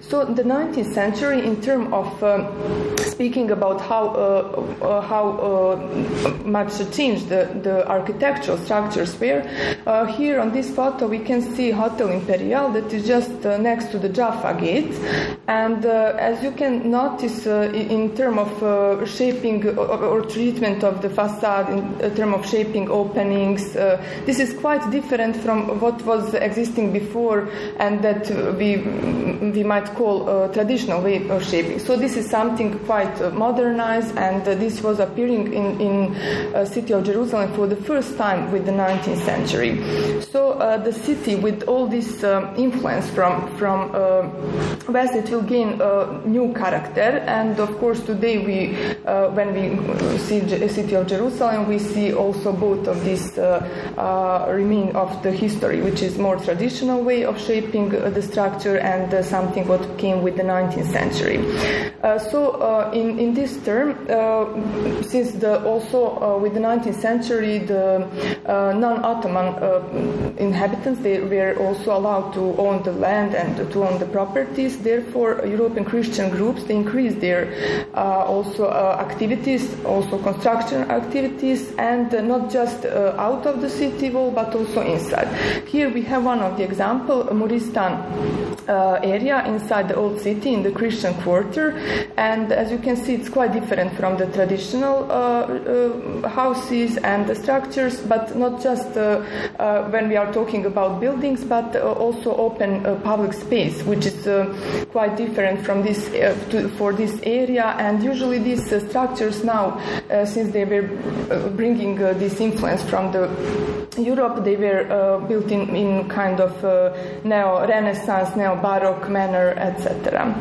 So the 19th century, in terms of um, speaking about how uh, how much changed the, the architectural structures were, here on this photo we can see Hotel Imperial that is just uh, next to the Jaffa Gate. And uh, as you can notice uh, in terms of shaping or, treatment of the facade, in terms of shaping openings, this is quite different from what was existing before and that we, we might call traditional way of shaping. So this is something quite modernized, and this was appearing in in city of Jerusalem for the first time with the 19th century. So uh, the city, with all this um, influence from from uh, west, it will gain a new character. And of course, today we, uh, when we see the city of Jerusalem, we see also both of these uh, uh, remain of the history, which is more traditional way of shaping the structure, and something what came with the 19th century. so in in this term, since the also with the 19th century, the non-Ottoman inhabitants they were also allowed to own the land and to own the properties. Therefore, European Christian groups they increased their uh, also uh, activities, also construction activities, and uh, not just out of the city wall but also inside. Here we have one of the example, Muristan area inside the old city in the Christian quarter, and as you can see, it's quite different from the traditional houses and the structures, but not just when we are talking about buildings, but also open public space, which is quite different from this to, for this area. And usually these structures now, since they were bringing this influence from the Europe, they were uh, built in, in kind of uh, neo-Renaissance, neo-Baroque manner, etc.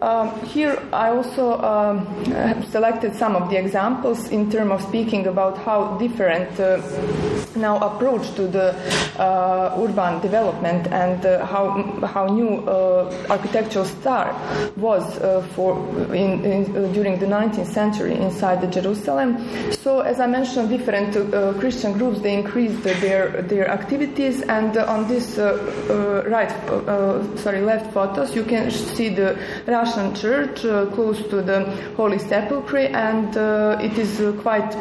Um, here I also um, have selected some of the examples in terms of speaking about how different uh, now approach to the uh, urban development and uh, how how new uh, architectural style was uh, for in, in, uh, during the 19th century inside the Jerusalem. So as I mentioned, different uh, Christian groups they increased their their activities, and on this right sorry left photos you can see the Russian church close to the Holy Sepulchre, and it is quite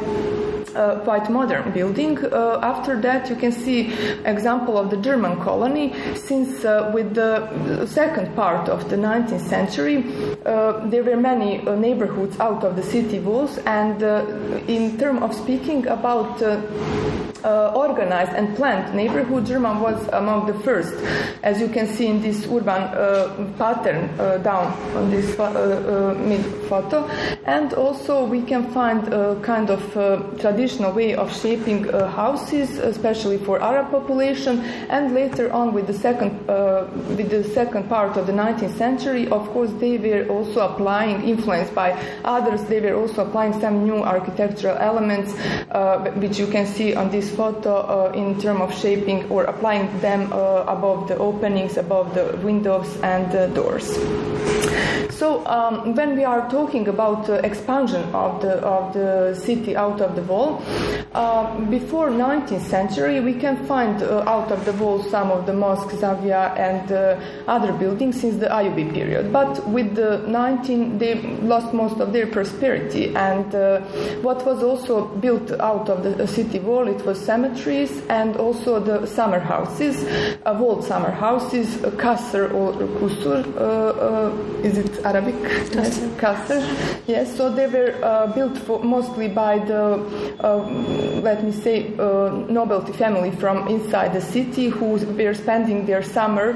uh, quite modern building. Uh, after that, you can see example of the German colony. Since uh, with the second part of the 19th century, uh, there were many uh, neighborhoods out of the city walls, and uh, in terms of speaking about organized and planned neighborhood, German was among the first, as you can see in this urban pattern down on this mid photo, and also we can find a kind of tradition traditional way of shaping uh, houses, especially for Arab population, and later on with the second uh, with the second part of the 19th century, of course, they were also applying, influenced by others, they were also applying some new architectural elements, uh, which you can see on this photo uh, in terms of shaping or applying them uh, above the openings, above the windows and the doors. So um, when we are talking about uh, expansion of the of the city out of the wall, uh, before 19th century we can find uh, out of the wall some of the mosques, Zavia, and uh, other buildings since the Ayubi period. But with the 19, they lost most of their prosperity. And what was also built out of the city wall, it was cemeteries and also the summer houses, uh, walled summer houses, kasr or kusur. is it Arabic? Kasr. Yes, so they were uh, built for, mostly by the, uh, let me say, uh, nobility family from inside the city who were spending their summer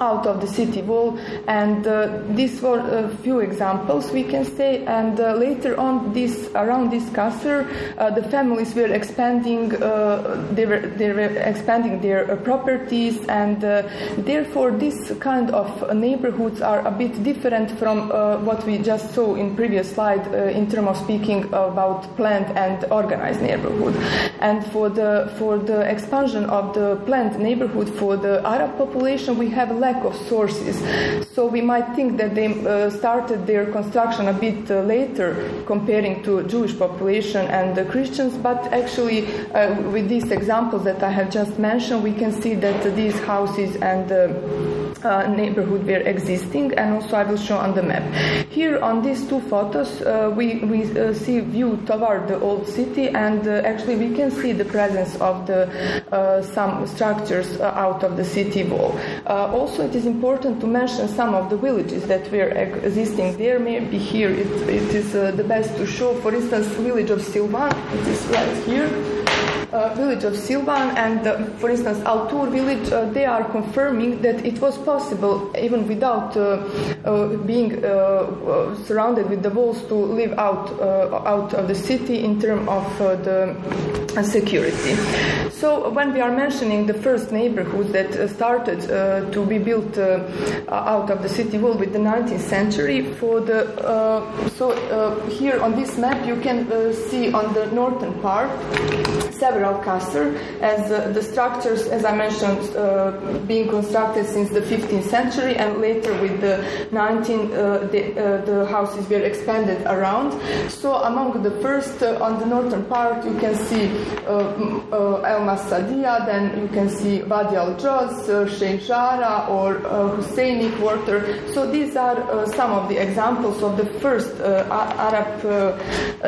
out of the city wall. And uh, these were a few examples, we can say. And uh, later on, this around this uh, the families were expanding. They were they were expanding their properties, and therefore, this kind of neighborhoods are a bit different from what we just saw in previous slide in terms of speaking about planned and organized neighborhood. And for the for the expansion of the planned neighborhood for the Arab population, we have lack of sources. So we might think that they uh, started their construction a bit uh, later comparing to Jewish population and the Christians, but actually uh, with these examples that I have just mentioned, we can see that these houses and uh, neighborhood were existing, and also I will show on the map. Here on these two photos, uh, we, we uh, see view toward the old city, and actually we can see the presence of the some structures out of the city wall. also, it is important to mention some of the villages that were existing there. Maybe here it, it is uh, the best to show, for instance, village of Silvan. It is right here. Village of Silvan and, uh, for instance, Altur village, uh, they are confirming that it was possible, even without uh, uh, being uh, surrounded with the walls, to live out out of the city in terms of the security. So when we are mentioning the first neighborhood that started to be built out of the city wall with the 19th century, for the so here on this map you can see on the northern part several as uh, the structures, as I mentioned, uh, being constructed since the 15th century and later with the 19th, uh, the, the, houses were expanded around. So among the first on the northern part you can see El Masadia, then you can see Wadi al Joz, Sheikh Jarrah or Husseini quarter. So these are some of the examples of the first Arab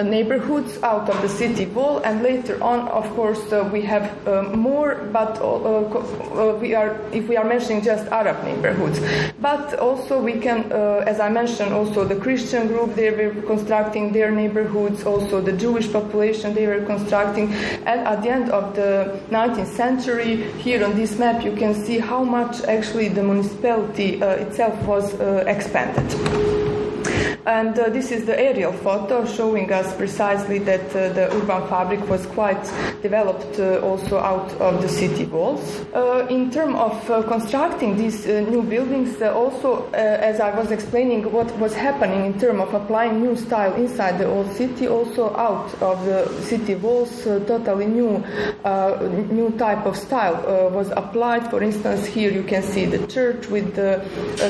neighborhoods out of the city wall and later on of course uh, we have uh, more but uh, uh, we are if we are mentioning just Arab neighborhoods but also we can as I mentioned also the Christian group they were constructing their neighborhoods also the Jewish population they were constructing and at the end of the 19th century here on this map you can see how much actually the municipality itself was expanded. And uh, this is the aerial photo showing us precisely that uh, the urban fabric was quite developed uh, also out of the city walls. Uh, in terms of uh, constructing these uh, new buildings, also as I was explaining what was happening in terms of applying new style inside the old city, also out of the city walls, totally new new type of style was applied. For instance, here you can see the church with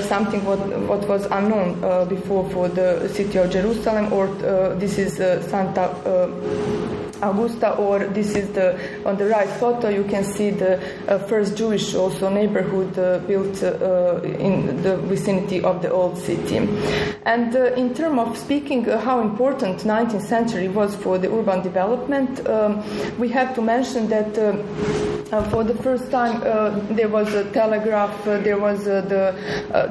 something what what was unknown before for the the city of Jerusalem, or uh, this is uh, Santa uh, Augusta, or this is the on the right photo. You can see the uh, first Jewish also neighborhood uh, built uh, in the vicinity of the old city. And in terms of speaking, how important 19th century was for the urban development, um, we have to mention that. for the first time, there was a telegraph. there was the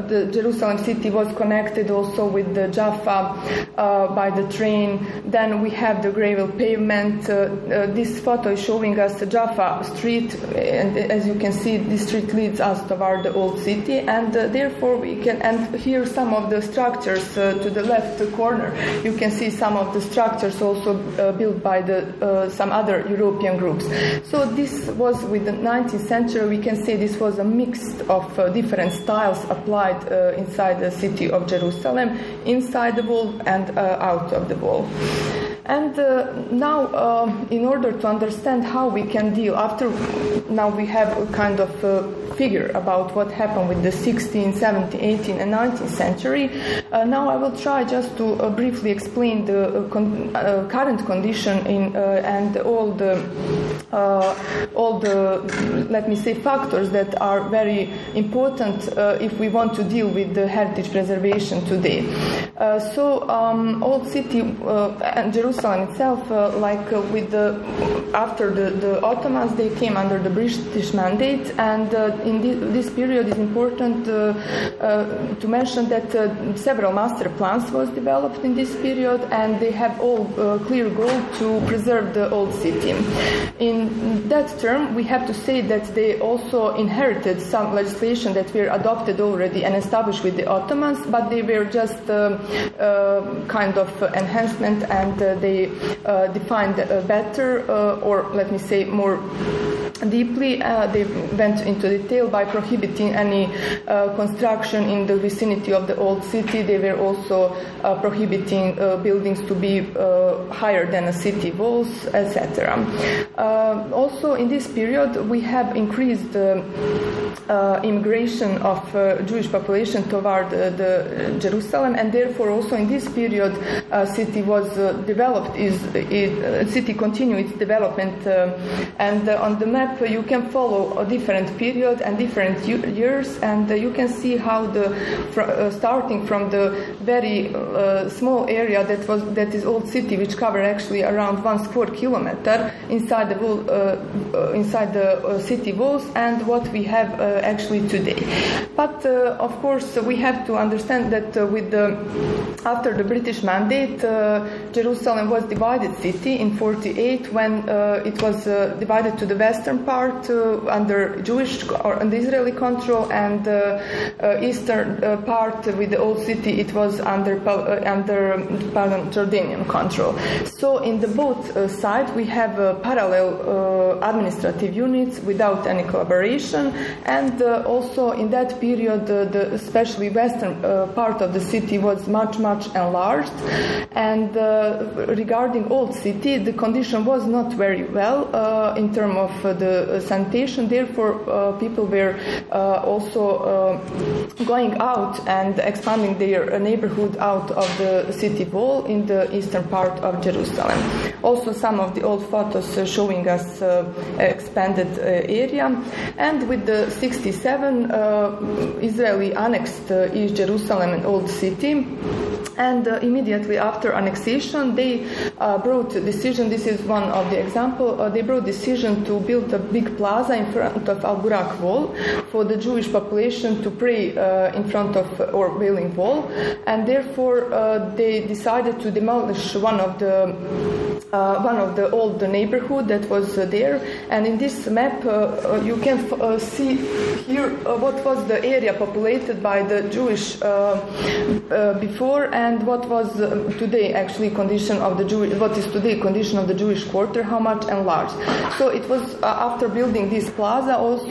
the Jerusalem city was connected also with the Jaffa uh, by the train. Then we have the gravel pavement. Uh, uh, this photo is showing us Jaffa street, and as you can see, this street leads us toward the old city, and therefore we can. And here some of the structures to the left corner, you can see some of the structures also built by the some other European groups. So this was with the 19th century. We can say this was a mix of different styles applied inside the city of Jerusalem. Inside the wall and uh, out of the wall. And uh, now, uh, in order to understand how we can deal, after now we have a kind of uh, figure about what happened with the 16th, 17th, 18th, and 19th century, uh, now I will try just to uh, briefly explain the uh, con- current condition in and all the all the let me say factors that are very important if we want to deal with the heritage preservation today. so, um, old city and Jerusalem itself, uh, like uh, with the after the, the Ottomans, they came under the British mandate, and uh, in this, period is important uh, uh, to mention that uh, several master plans was developed in this period, and they have all clear goal to preserve the old city. In that term, we have to say that they also inherited some legislation that were adopted already and established with the Ottomans, but they were just kind of enhancement and they they uh, defined uh, better, uh, or let me say more deeply. Uh, they went into detail by prohibiting any uh, construction in the vicinity of the old city. They were also uh, prohibiting buildings to be higher than a city walls, etc. also, in this period, we have increased the immigration of Jewish population toward the Jerusalem, and therefore, also in this period, city was developed is, is uh, city continued its development uh, and uh, on the map you can follow a different period and different years and you can see how the fr- starting from the very small area that was that is old city which covered actually around one square kilometer inside the whole uh, inside the uh, city walls and what we have uh, actually today. But uh, of course, we have to understand that uh, with the after the British mandate, Jerusalem was divided city in 48 when it was divided to the western part under Jewish or under Israeli control and eastern part with the old city it was under under pardon, Jordanian control. So in the both uh, we have uh, parallel uh, administrative units without any collaboration, and uh, also in that period, the especially western uh, part of the city was much much enlarged, and uh, regarding old city, the condition was not very well in terms of the sanitation. Therefore, people were also going out and expanding their neighborhood out of the city wall in the eastern part of Jerusalem. Also, some of the old photos showing us uh, expanded uh, area. And with the 67, uh, Israeli annexed East Jerusalem and Old City. And uh, immediately after annexation, they uh, brought a decision. This is one of the example. Uh, they brought decision to build a big plaza in front of Al Burak Wall for the Jewish population to pray uh, in front of or Wailing Wall, and therefore uh, they decided to demolish one of the uh, one of the old neighborhood that was uh, there. And in this map, uh, uh you can uh, see here uh, what was the area populated by the Jewish before and what was today actually condition of the Jewish, what is today condition of the Jewish quarter, how much enlarged. So it was after building this plaza, also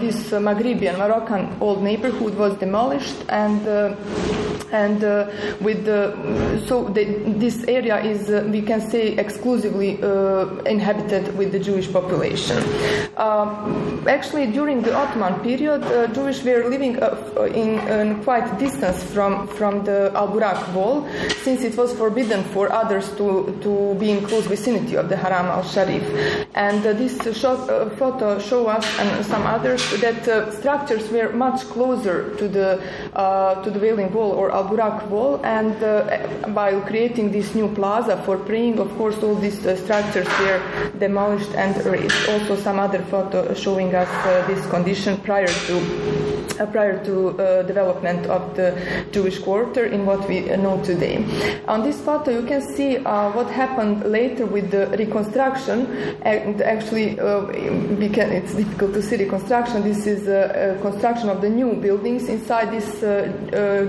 this Maghribian Moroccan old neighborhood was demolished and and with the, so the, this area is we can say exclusively uh, inhabited with the Jewish population. Um, actually, during the Ottoman period, uh, Jewish were living uh, in, in, quite distance from from the Al Burak wall, since it was forbidden for others to to be in close vicinity of the Haram al Sharif. And uh, this shot, photo show us and some others that structures were much closer to the to the Wailing Wall or Al Burak wall, and uh, while creating this new plaza for praying, of course, all these uh, structures were demolished and erased. Also, some other photo showing us uh, this condition prior to uh, prior to uh, development of the Jewish quarter in what we know today. On this photo, you can see uh, what happened later with the reconstruction. And actually, we can, it's difficult to see reconstruction. This is a, a construction of the new buildings inside this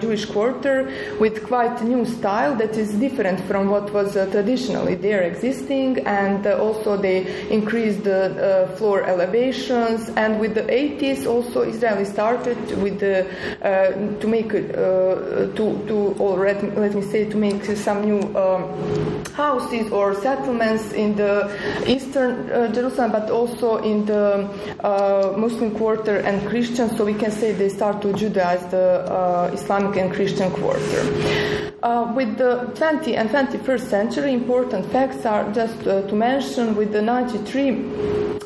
Jewish quarter with quite new style that is different from what was traditionally there existing. And also, they increased the floor elevations. And with the 80s, also Israeli started with the uh, to make uh, to to let, me say to make some new um, houses or settlements in the eastern uh, Jerusalem, but also in the Muslim quarter and Christian. So we can say they start to Judaize the Islamic and Christian quarter. Uh, with the 20th and 21st century, important facts are just uh, to mention with the 93,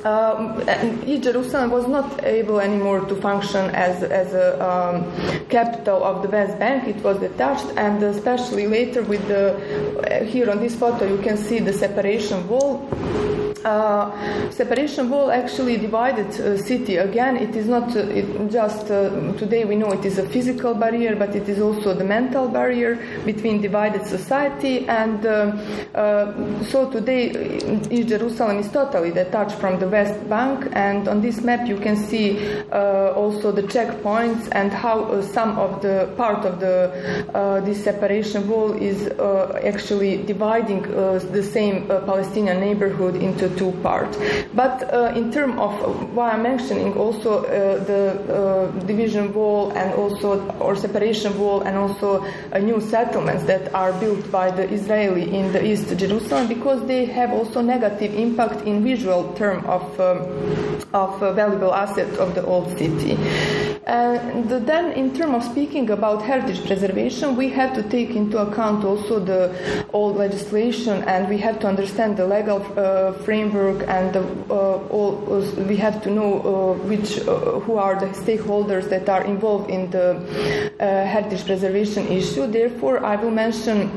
um, East Jerusalem was not able anymore to function as, as a um, capital of the West Bank. It was detached, and especially later with the, uh, here on this photo, you can see the separation wall uh, separation wall actually divided uh, city again. It is not uh, it just uh, today we know it is a physical barrier but it is also the mental barrier between divided society and uh, uh, so today East Jerusalem is totally detached from the West Bank and on this map you can see also the checkpoints and how some of the part of the this separation wall is actually dividing the same Palestinian neighborhood into two parts. But uh, in terms of why I'm mentioning also uh, the uh, division wall and also or separation wall and also new settlements that are built by the Israeli in the East Jerusalem because they have also negative impact in visual term of um, of valuable asset of the old city. And then, in terms of speaking about heritage preservation, we have to take into account also the old legislation, and we have to understand the legal uh, framework, and the, uh, all, we have to know uh, which uh, who are the stakeholders that are involved in the uh, heritage preservation issue. Therefore, I will mention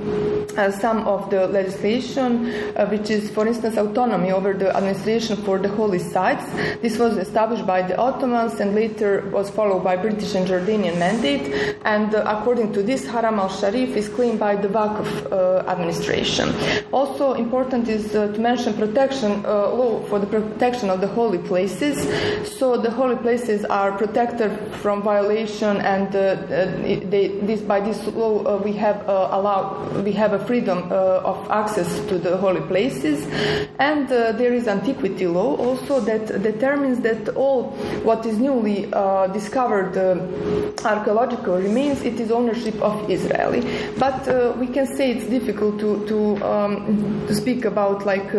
uh, some of the legislation, which is, for instance, autonomy over the administration for the holy sites. This was established by the Ottomans and later was followed by British and Jordanian mandate. And according to this, Haram al-Sharif is claimed by the Waqf administration. Also important is to mention protection Uh, law for the protection of the holy places. So the holy places are protected from violation, and uh, uh they, this, by this law uh, we have uh, allowed we have a freedom uh, of access to the holy places, and there is antiquity law also that determines that all what is newly discovered archaeological remains it is ownership of Israeli. But we can say it's difficult to to, um, to speak about like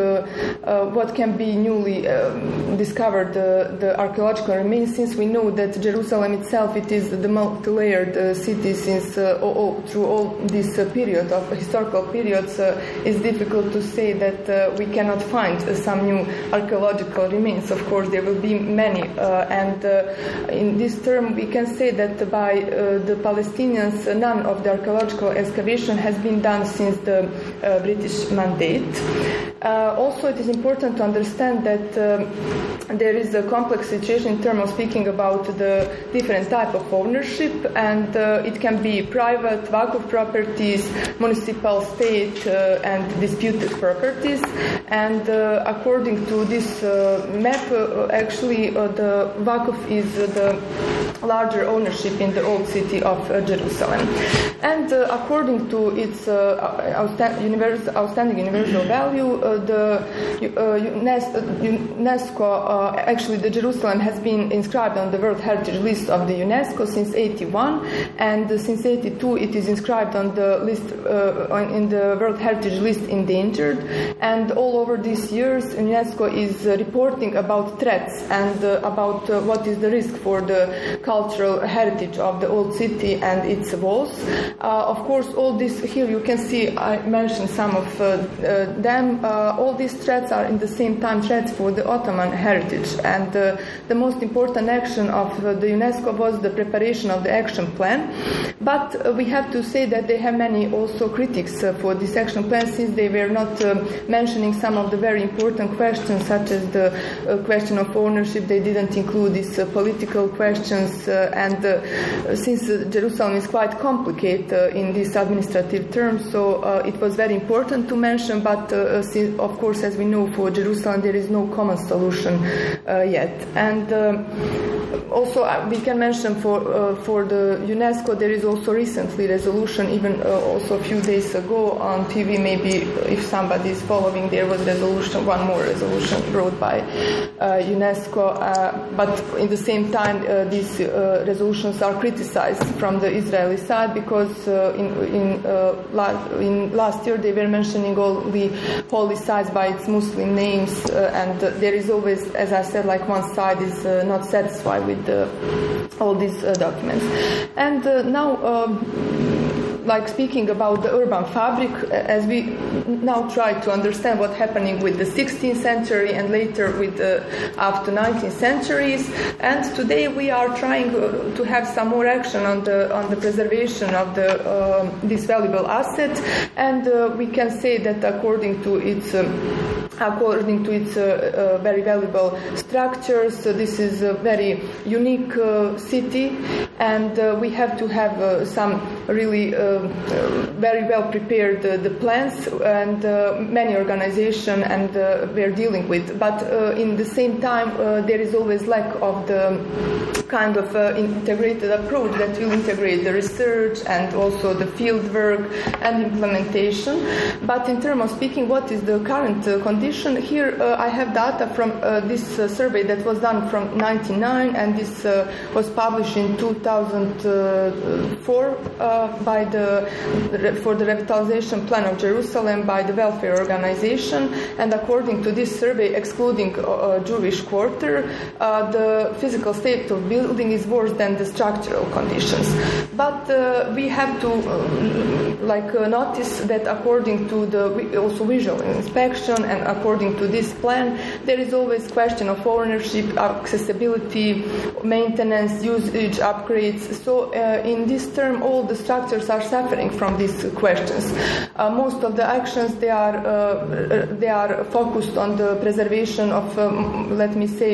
what can be newly um, discovered the, archaeological remains since we know that Jerusalem itself it is the multi-layered uh, city since uh, all, through all this uh, period of historical periods it's difficult to say that we cannot find some new archaeological remains. Of course there will be many and in this term we can say that by the Palestinians none of the archaeological excavation has been done since the British mandate also it is important to understand that um, there is a complex situation in terms of speaking about the different type of ownership, and uh, it can be private, Waqf properties, municipal, state, uh, and disputed properties. And uh, according to this uh, map, uh, actually the Waqf is the larger ownership in the old city of Jerusalem. And according to its outstanding universal, outstanding universal value, the UNESCO, actually the Jerusalem has been inscribed on the World Heritage List of the UNESCO since 81, and since 82 it is inscribed on the list uh, in the World Heritage List endangered. And all over these years, UNESCO is uh, reporting about threats and uh, about uh, what is the risk for the cultural heritage of the old city and its walls. Uh, of course, all this here you can see. I mentioned some of uh, them. Uh, all these threats are in the same time threats for the Ottoman heritage, and uh, the most important action of uh, the UNESCO was the preparation of the action plan. But uh, we have to say that they have many also critics uh, for this action plan since they were not uh, mentioning some of the very important questions, such as the question of ownership. They didn't include these political questions, and since Jerusalem is quite complicated in these administrative terms, so it was very important to mention. But of course, as we know, for Jerusalem there is no common solution yet. And um, also, uh, we can mention for uh, for the UNESCO there is also recently resolution, even uh, also a few days ago on TV. Maybe if somebody is following, there was resolution, one more resolution brought by UNESCO. but in the same time, these resolutions are criticized from the Israeli side because in in, la- in last year they were mentioning all the holy sites by its Muslim names, and there is always, as I said, like one side is not satisfied with the all these uh, documents. And uh, now, um, like speaking about the urban fabric, uh, as we now try to understand what's happening with the 16th century and later with the up to 19th centuries, and today we are trying to have some more action on the on the preservation of the um, this valuable asset, and uh, we can say that according to its um, according to its uh, uh, very valuable structures. So this is a very unique uh, city, and uh, we have to have uh, some really uh, very well prepared the plans and many organizations and we're dealing with. But in the same time, there is always lack of the kind of integrated approach that will integrate the research and also the field work and implementation. But in terms of speaking, what is the current condition? Here uh, I have data from uh, this uh, survey that was done from 99 and this uh, was published in 2004. Uh, uh, by the for the revitalization plan of Jerusalem by the welfare organization, and according to this survey, excluding uh, Jewish quarter, uh, the physical state of building is worse than the structural conditions. But uh, we have to like notice that according to the also visual inspection and according to this plan, there is always question of ownership, accessibility, maintenance, usage, upgrades. So uh, in this term, all the structures are suffering from these questions. Uh, most of the actions they are uh, they are focused on the preservation of, um, let me say,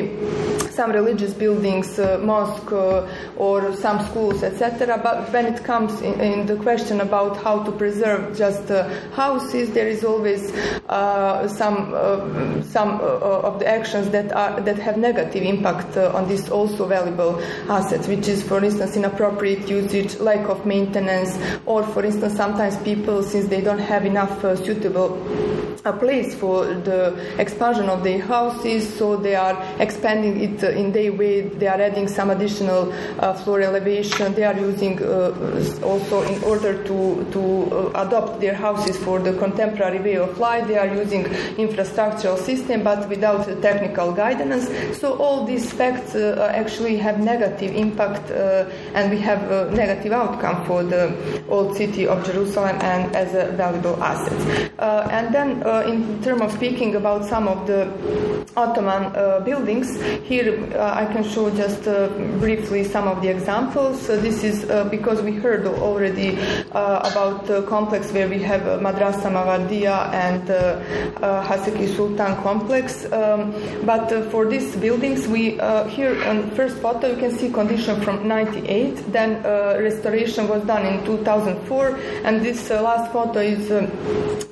some religious buildings, uh, mosque uh, or some schools, etc. But when it comes in, in, the question about how to preserve just uh, houses, there is always some some of the actions that are that have negative impact on this also valuable assets, which is, for instance, inappropriate usage, lack of maintenance, or, for instance, sometimes people, since they don't have enough uh, suitable a place for the expansion of their houses, so they are expanding it uh, in their way. They are adding some additional uh, floor elevation. They are using uh, also in order to to uh, adopt their houses for the contemporary way of life. They are using infrastructural system, but without technical guidance. So all these facts uh, actually have negative impact, uh, and we have negative outcome for the old city of Jerusalem and as a valuable asset. Uh, and then uh, in terms of speaking about some of the Ottoman uh, buildings, here uh, I can show just uh, briefly some of the examples. Uh, this is because we heard already about the complex where we have Madrasa Mawardiya and Haseki Sultan complex. Um, but for these buildings, we here on first photo you can see condition from 98. Then restoration was done in 2004, and this last photo is um,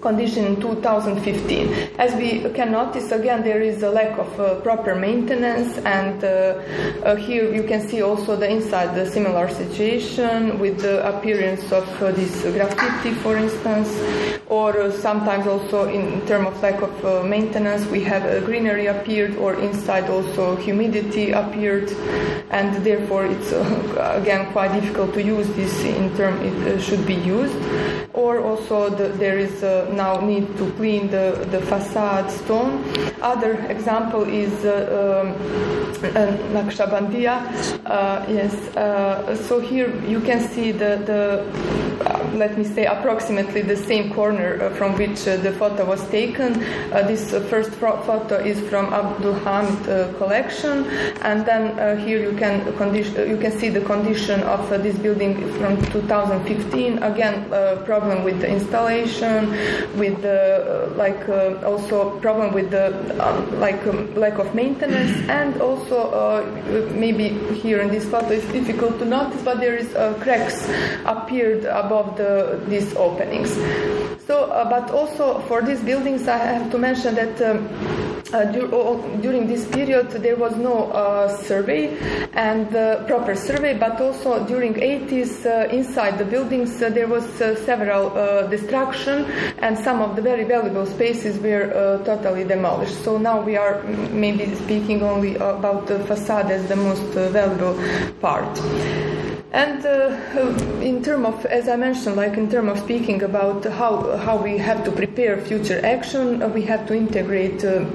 condition in 2015. As we can notice, again, there is a lack of uh, proper maintenance, and uh, uh, here you can see also the inside the similar situation with the appearance of uh, this graffiti, for instance, or uh, sometimes also in terms of lack of uh, maintenance, we have greenery appeared, or inside also humidity appeared, and therefore it's again quite difficult to use this in term it should be used. Or also the, there is now need to clean the, the facade stone. Other example is uh, um, uh, Uh, yes, uh, so here you can see the, the uh, let me say approximately the same corner uh, from which the photo was taken. this first photo is from Abdul Hamid collection, and then here you can you can see the condition of this building from 2015. Again, problem with the installation, with the like uh, also problem with the um, like um, lack of maintenance and also uh, maybe here in this photo it's difficult to notice but there is uh, cracks appeared above the these openings so but also for these buildings I have to mention that um, uh, during this period there was no uh, survey and uh, proper survey but also during 80s inside the buildings uh, there was uh, several uh, destruction and some of the very valuable spaces were totally demolished. So now we are maybe speaking only about the facade as the most valuable part and uh, in terms of, as I mentioned, like in terms of speaking about how how we have to prepare future action, uh, we have to integrate. Uh,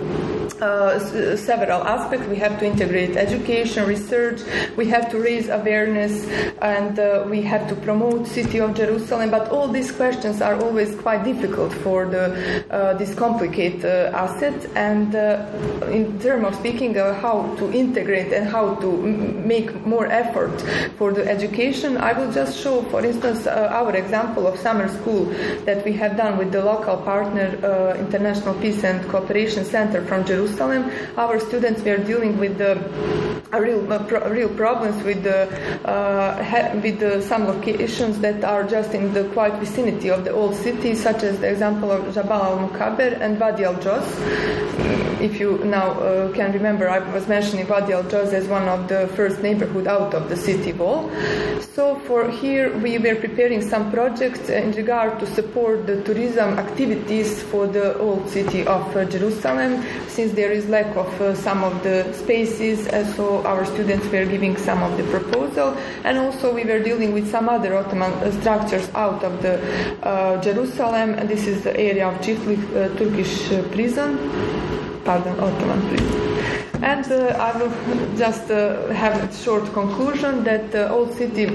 uh, several aspects. We have to integrate education, research, we have to raise awareness, and uh, we have to promote City of Jerusalem. But all these questions are always quite difficult for the uh, this complicated uh, asset. And uh, in terms of speaking, how to integrate and how to m- make more effort for the education, I will just show, for instance, our example of summer school that we have done with the local partner, International Peace and Cooperation Center from Jerusalem. Our students were dealing with the real pro- real problems with the uh, with the, some locations that are just in the quite vicinity of the old city, such as the example of Jabal al Mukaber and Wadi al Joz. If you now uh, can remember, I was mentioning Wadi al Joz as one of the first neighborhood out of the city wall. So for here, we were preparing some projects in regard to support the tourism activities for the old city of uh, Jerusalem, since there is lack of uh, some of the spaces, uh, so our students were giving some of the proposal, and also we were dealing with some other Ottoman structures out of the Jerusalem. And this is the area of Kishle Turkish prison, pardon, Ottoman prison. And uh, I will just uh, have a short conclusion that the old city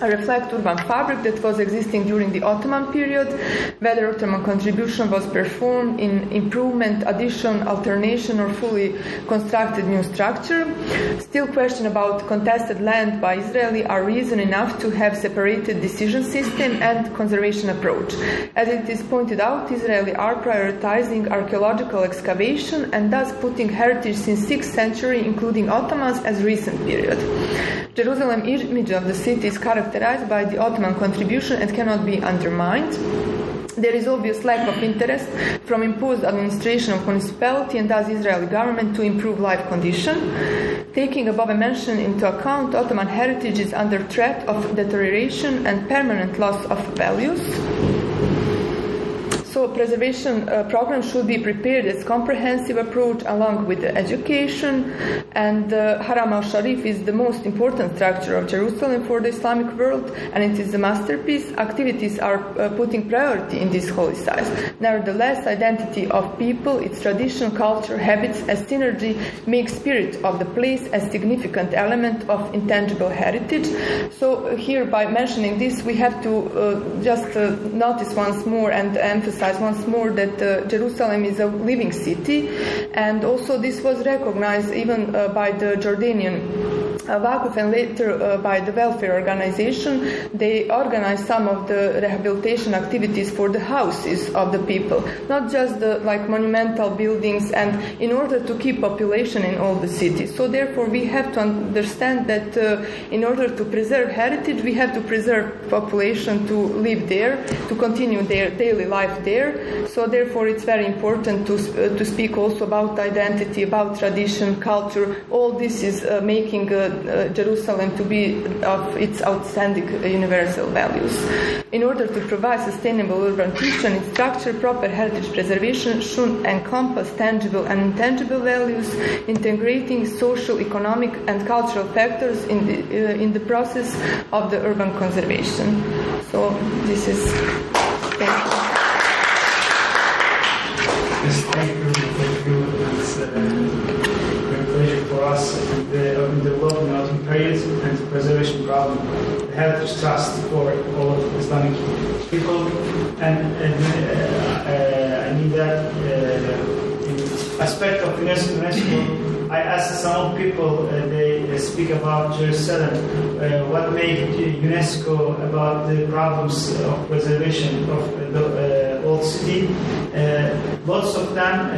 reflects urban fabric that was existing during the Ottoman period, whether Ottoman contribution was performed in improvement, addition, alternation, or fully constructed new structure. Still, question about contested land by Israeli are reason enough to have separated decision system and conservation approach. As it is pointed out, Israeli are prioritizing archaeological excavation and thus putting heritage since 6th century, including Ottomans, as recent period. Jerusalem image of the city is characterized by the Ottoman contribution and cannot be undermined. There is obvious lack of interest from imposed administration of municipality and thus Israeli government to improve life condition. Taking above mentioned into account, Ottoman heritage is under threat of deterioration and permanent loss of values. So preservation uh, program should be prepared as comprehensive approach along with education and uh, Haram al-Sharif is the most important structure of Jerusalem for the Islamic world and it is a masterpiece. Activities are uh, putting priority in this holy site. Nevertheless, identity of people, its tradition, culture, habits as synergy make spirit of the place a significant element of intangible heritage. So here by mentioning this we have to uh, just uh, notice once more and emphasize once more that uh, Jerusalem is a living city, and also this was recognized even uh, by the Jordanian uh, Waqf and later uh, by the welfare organization, they organized some of the rehabilitation activities for the houses of the people, not just the like monumental buildings, and in order to keep population in all the cities. So therefore, we have to understand that uh, in order to preserve heritage, we have to preserve population to live there, to continue their daily life there. So therefore, it's very important to uh, to speak also about identity, about tradition, culture. All this is uh, making uh, Jerusalem to be of its outstanding universal values. In order to provide sustainable urban future and structure, proper heritage preservation should encompass tangible and intangible values, integrating social, economic, and cultural factors in the, uh, in the process of the urban conservation. So this is. Thank you. Us in the development of periods and the preservation problem. The heritage trust for all of Islamic people, and, and uh, uh, I mean that uh, in aspect of UNESCO, I asked some people, uh, they speak about Jerusalem, uh, what made UNESCO about the problems of preservation of the uh, old city. Lots of them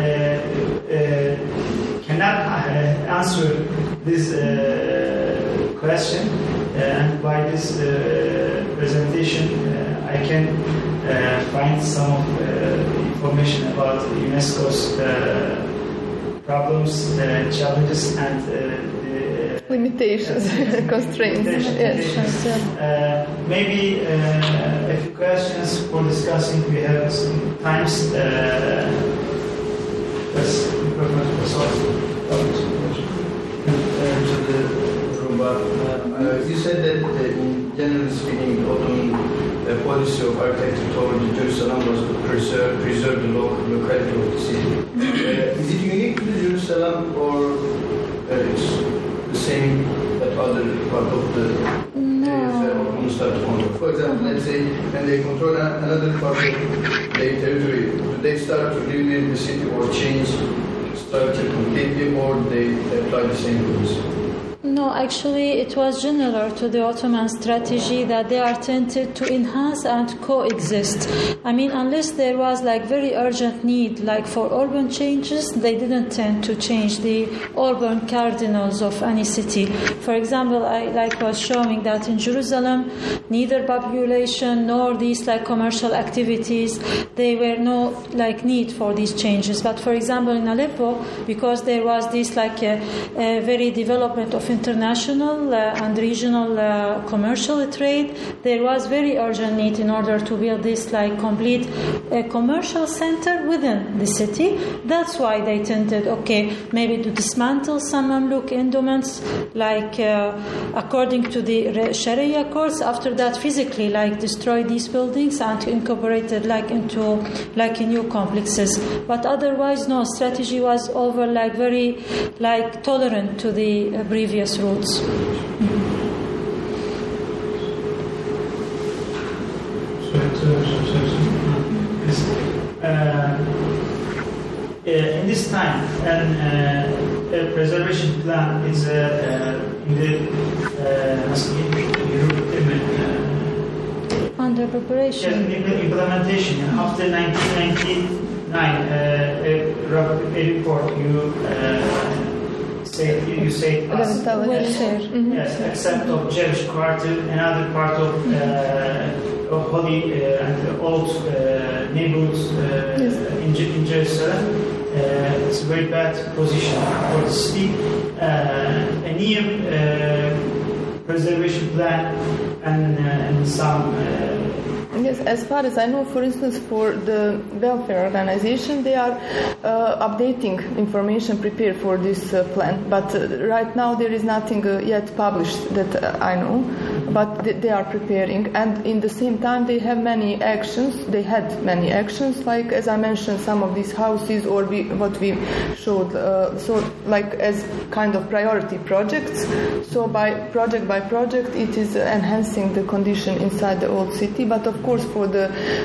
cannot answer this uh, question, uh, and by this uh, presentation, uh, I can uh, find some of, uh, information about UNESCO's uh, problems, uh, challenges, and uh, Limitations, constraints. Yes. Yes, uh, maybe uh, a few questions for discussing. We have some times. Uh, yes, the room, but uh, you said that uh, in generally speaking, the Ottoman uh, policy of architecture toward Jerusalem was to preserve, preserve the local locality of the city. Uh, is it unique to Jerusalem or uh, it's the same that other part of the areas that Ottomans start to control? For example, let's say when they control another part of their territory, do they start to rebuild the city or change structure completely or they apply the same rules? No, actually, it was general to the Ottoman strategy that they are tempted to enhance and coexist. I mean, unless there was like very urgent need, like for urban changes, they didn't tend to change the urban cardinals of any city. For example, I like was showing that in Jerusalem, neither population nor these like commercial activities, they were no like need for these changes. But for example, in Aleppo, because there was this like a, a very development of international uh, and regional uh, commercial trade, there was very urgent need in order to build this like complete uh, commercial center within the city. That's why they tended, okay, maybe to dismantle some Mamluk endowments, like according to the Sharia courts. After that, physically, like destroy these buildings and incorporate it like into like new complexes. But otherwise, no strategy was over like very like tolerant to the previous routes. Uh, in this time, and uh, a preservation plan is uh, in the nasıl diyeyim, Under yes, preparation. the implementation. After 1999, uh, a report you uh, say you say us, yes, except of Jewish quarter, another part of, uh, of holy uh, and old uh, neighborhoods uh, in, in Jerusalem. Uh, it's a very bad position for the city. Uh, a new uh, preservation plan and, uh, and some uh, Yes, as far as I know, for instance, for the welfare organization, they are uh, updating information prepared for this uh, plan. But uh, right now, there is nothing uh, yet published that uh, I know. But th- they are preparing, and in the same time, they have many actions. They had many actions, like as I mentioned, some of these houses, or we, what we showed. Uh, so, like as kind of priority projects. So, by project by project, it is enhancing the condition inside the old city. But of course, for the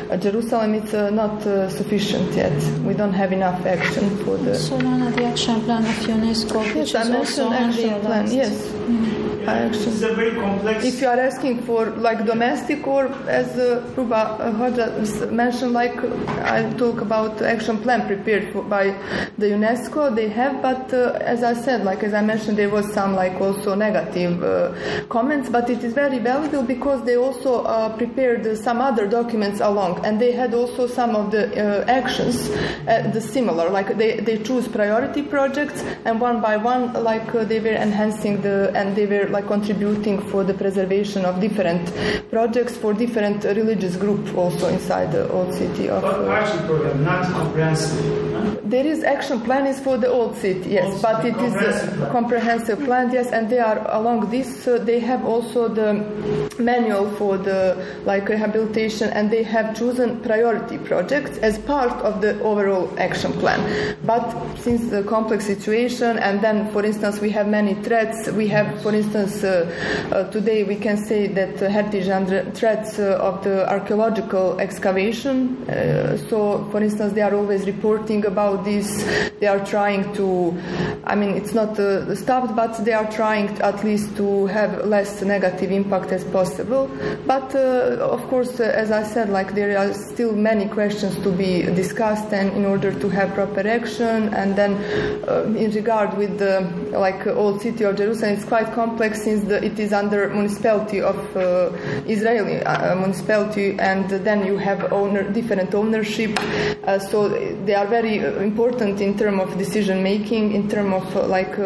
uh, Jerusalem, it's uh, not uh, sufficient yet. We don't have enough action for the. So Lana, the action plan of UNESCO, Yes, which I is also mentioned action plan. unrealized. Yes, action. It's a very complex. If you are asking for like domestic or as uh, Ruba uh, Hoja mentioned, like I talk about action plan prepared for, by the UNESCO, they have, but uh, as I said, like as I mentioned, there was some like also negative uh, comments, but it is very valuable because they also uh, prepared uh, some other documents along, and they had also some of the uh, actions, uh, the similar, like they, they choose priority projects, and one by one, like uh, they were enhancing the, and they were like contributing for the preservation of different projects for different religious group also inside the old city of. But Uh, partial program, not comprehensive. huh? there is action plan is for the old city, yes, Also but it is comprehensive a plan. comprehensive plan, yes, and they are along this. Uh, they have also the manual for the like rehabilitation, and they have chosen priority projects as part of the overall action plan. But since the complex situation, and then, for instance, we have many threats. We have, for instance, uh, uh, today we can say that uh, heritage and threats of the archaeological excavation. So, for instance, they are always reporting about this. They are trying to, I mean, it's not stopped, but they are trying at least to have less negative impact as possible. But of course, as I said, like there are still many questions to be discussed, and in order to have proper action, and then uh, in regard with the like old city of Jerusalem, it's quite complex since the, it is under municipality of uh, Israeli uh, municipality, and then you have owner different ownership. Uh, so they are very uh, important in terms of decision making, in terms of like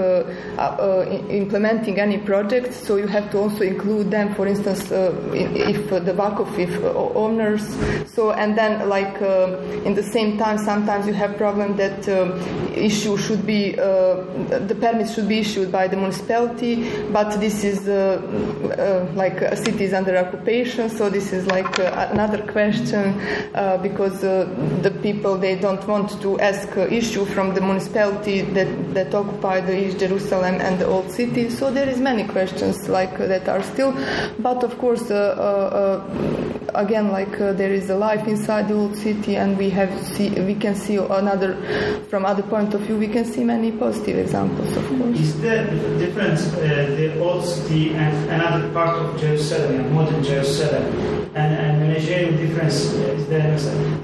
implementing any project. So you have to also include them, for instance, if the Wakuf, if owners. So and then like in the same time, sometimes you have problem that issue should be the permit should be issued by the municipality, but this is uh, uh, like a city is under occupation, so this is like uh, another question uh, because uh, the people they don't want to ask issue from the municipality that that occupy the East Jerusalem and the old city. So there is many questions like that are still, but of course. Again like there is a life inside the old city and we have see we can see another from other point of view we can see many positive examples of course Is the difference uh, the both the and another part of Jerusalem, modern Jerusalem, and, and managerial difference uh, is there.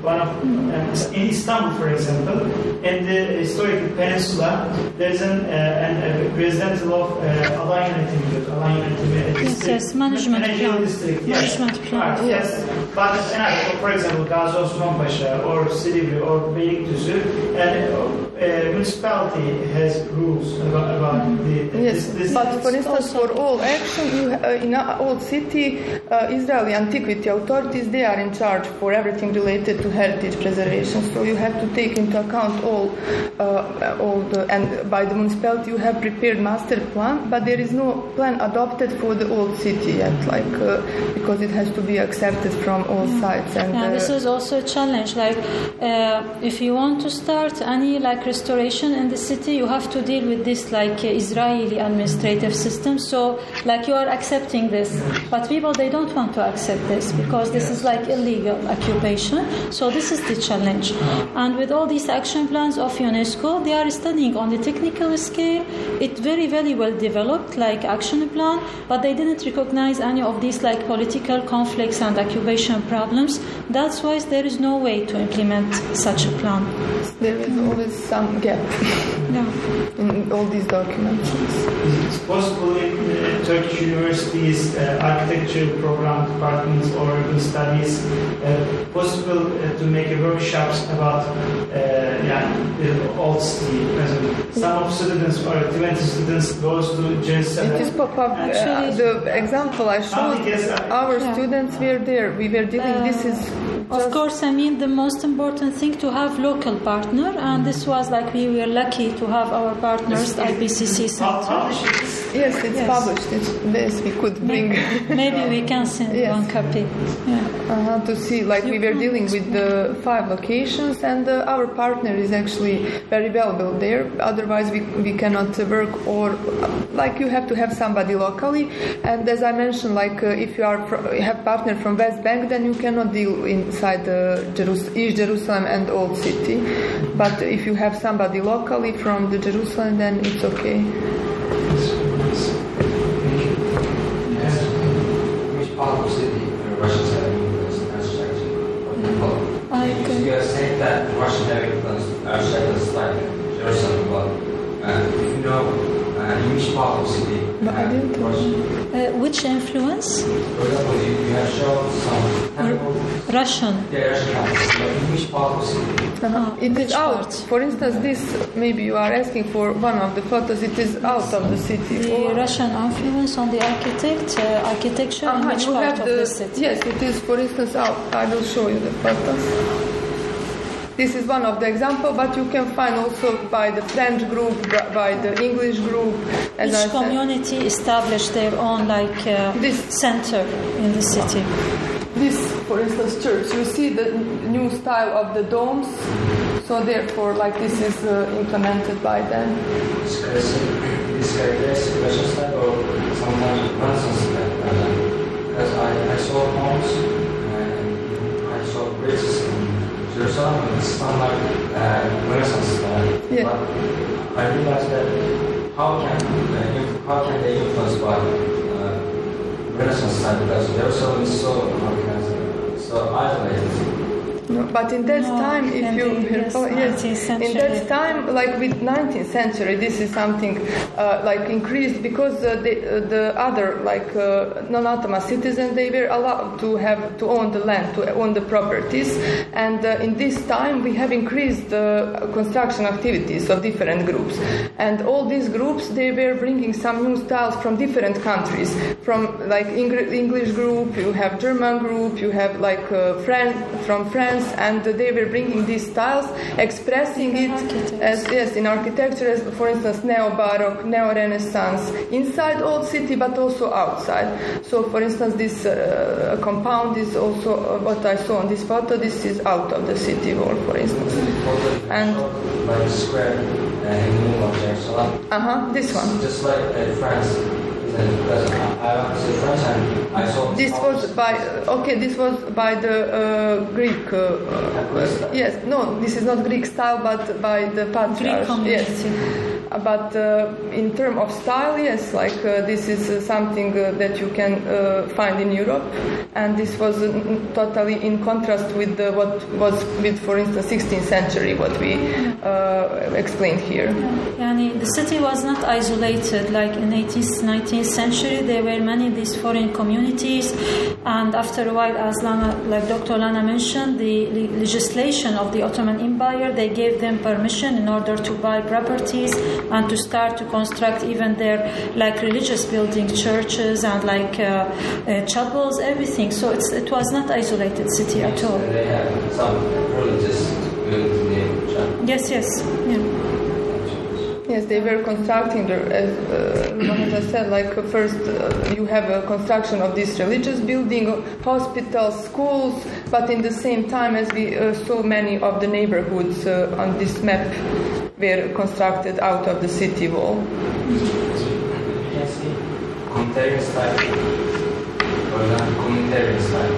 One of uh, in Istanbul, for example, in the historic peninsula, there is an, uh, an, a presidential of uh, Alanya Alanya yes, yes, management plan. district. Yes, management plan. Yes. But yani, for example, Gazi Osman Pasha or Silivri or Beylikdüzü, and uh, municipality has rules about, about the Yes, this, this but for instance, for all action, you, uh, in a old city, uh, Israeli antiquity authorities they are in charge for everything related to heritage preservation. So you have to take into account all, uh, all the and by the municipality you have prepared master plan, but there is no plan adopted for the old city yet, like uh, because it has to be accepted from all sides. And Yeah, this uh, is also a challenge. Like, uh, if you want to start any like restoration in the city, you have to deal with this like uh, Israeli administrative system. So, like, you are accepting this, but people they don't want to accept this because this is like illegal occupation. So, this is the challenge. And with all these action plans of UNESCO, they are studying on the technical scale. It very very well developed like action plan, but they didn't recognize any of these like political conflicts and occupation problems. That's why there is no way to implement such a plan. there is always some gap Yeah. in all these documents. It's possible in uh, Turkish universities, uh, architecture program departments or urban studies, uh, possible uh, to make a workshops about uh, yeah, the old city. Some of students or 20 students goes to Jerusalem. It is pop up. Uh, Actually- the example I showed, Something is, uh, our Yeah. students were there. We were dealing. this is Of course, I mean the most important thing to have local partner, and this was like we were lucky to have our partners IPCC How, Center. Yes, it's Yes. published. It's this we could bring Maybe we can send Yes. one copy. Yeah. uh, to see. Like we were dealing with the five locations, and uh, our partner is actually very valuable there. Otherwise, we we cannot uh, work. Or uh, like you have to have somebody locally. And as I mentioned, like uh, if you are have partner from West Bank, then you cannot deal inside the Jerus- East Jerusalem and Old City. But if you have somebody locally from the Jerusalem, then it's okay. Which part of the city uh, Russians have influenced architecture? What do you call it? I Because are saying that Russian have like Jerusalem, but uh, if you know But I uh, didn't- Uh, which influence? for example, you, you have shown some temple, Russian. yeah, Russian temples, but in which part of the city? Uh-huh. Ah, It which is out. For instance, this maybe you are asking for one of the photos. It is out of the city. The Or- Russian influence on the architect, uh, architecture, Uh-huh, which part of the, the city? Yes, it is. For instance, out. I will show you the photos. This is one of the example, but you can find also by the French group, by the English group. As I Each said. community established their own like uh, This- center in the city. This, for instance, church. You see the new style of the domes. So therefore, like this is uh, implemented by them. This characteristic, this characteristic Russian style or sometimes Renaissance style? Uh, Because I, I saw homes and I saw bridges in And it's not like uh, Renaissance style. Yeah. But I realized that how can uh, how can they influence by uh, Renaissance style because is so how can so isolated. No, but in that No, time, if you yes, 19th century. in that time, like with 19th century, this is something uh, like increased because uh, the uh, the other like uh, non-Ottoman citizens they were allowed to have to own the land, to own the properties, and uh, in this time we have increased the construction activities of different groups, and all these groups they were bringing some new styles from different countries, from like Engr- English group, you have German group, you have like uh, French from France, and they were bringing these styles, expressing In it as yes in architecture, as for instance neo baroque, neo renaissance, inside old city but also outside. So for instance, this uh, compound is also uh, what I saw on this photo. This is out of the city wall, for instance. And- like square uh, in the middle of Jerusalem. Uh huh. This one. Just like uh, France, isn't it? Because I, I went to France and I saw This was by okay. This was by the uh, Greek. Uh, uh, yes, no, this is not Greek style, but by the patriarch. Yes, Uh, but uh, in terms of style, yes, like uh, this is uh, something uh, that you can uh, find in Europe, and this was uh, totally in contrast with what was with, for instance, 16th century, what we uh, explained here. Yani the city was not isolated like in 18th, 19th 19th century, there were many these foreign communities, and after a while, as Lana, like Dr. Lana mentioned, the legislation of the Ottoman Empire, they gave them permission in order to buy properties and to start to construct even their like religious building, churches and like uh, uh, chapels, everything. So it's, it was not isolated city at all. They have some religious buildings near Yes, yes, yeah. Yes, they were constructing, the, as uh, said, like uh, first uh, you have a construction of this religious building, uh, hospitals, schools, but in the same time as we uh, saw many of the neighborhoods uh, on this map were constructed out of the city wall. See communitarian style. Example, communitarian style.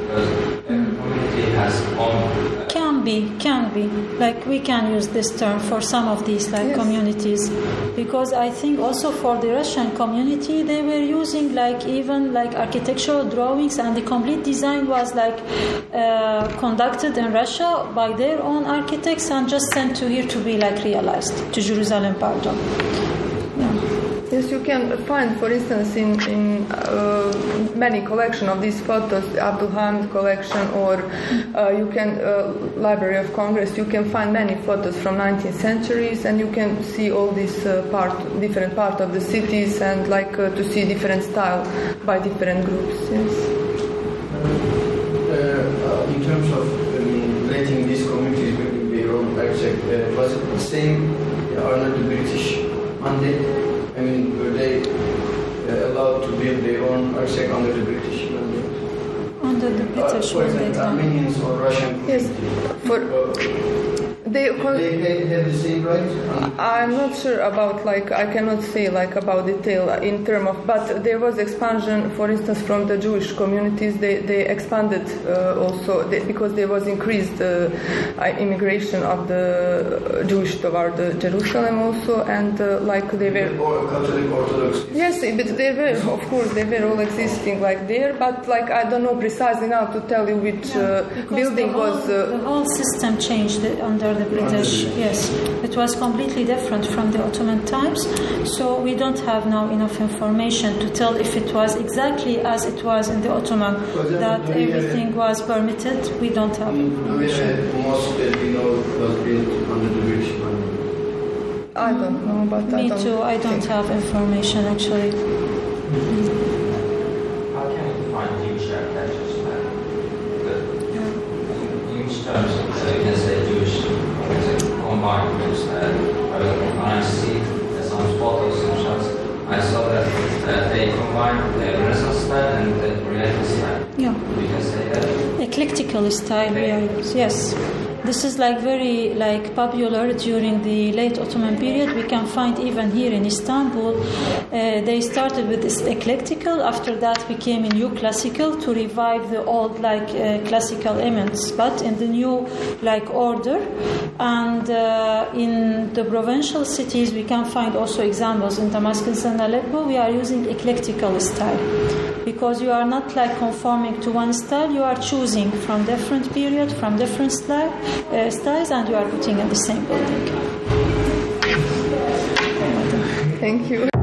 Because every community has own. Can be, can be. Like we can use this term for some of these like Yes. communities, because I think also for the Russian community they were using like even like architectural drawings and the complete design was like uh, conducted in Russia by their own architects and just sent to here to be like realized to Jerusalem, pardon. Yes, you can find, for instance, in, in uh, many collection of these photos, Abdul Hamid collection, or uh, you can uh, Library of Congress. You can find many photos from 19th centuries, and you can see all these uh, part, different part of the cities, and like uh, to see different style by different groups. Yes. Uh, in terms of letting these communities build their own architect, uh, was it the same uh, under the British mandate? I mean, were they uh, allowed to build their own architect under the British mandate? Under the Uh, British example, mandate. Armenians or Russian Yes, for uh, they. Con- they had, have the same rights? under- I'm not sure about like I cannot say like about detail in term of but there was expansion for instance from the Jewish communities they, they expanded uh, also they, because there was increased uh, uh, immigration of the uh, Jewish toward the Jerusalem also and uh, like they were or Catholic Orthodox? Yes, but they were, of course, they were all existing like there, but like I don't know precisely now to tell you which uh, Because building the whole, was. Uh, the whole system changed under the British. Yes, it was completely different from the Ottoman times. So we don't have now enough information to tell if it was exactly as it was in the Ottoman that do we have- everything was permitted. We don't have information. have that we know was built under the British mandate? I don't know, but I Me don't. too. I don't think- have information actually. How can we define Jewish architecture style? The Jewish terms, so you can say Jewish is a combined Jewish style. For example, when I see uh, some photos and shots, I saw that uh, they Yeah. That. eclectical style we. Yes. This is like very like popular during the late Ottoman period. We can find even here in Istanbul. Uh, they started with this eclectical. After that, became a new classical to revive the old like uh, classical elements, but in the new like order. And uh, in the provincial cities, we can find also examples in Damascus and Aleppo. We are using eclectical style because you are not like conforming to one style you are choosing from different period from different style, uh, styles and you are putting in the same building Thank you.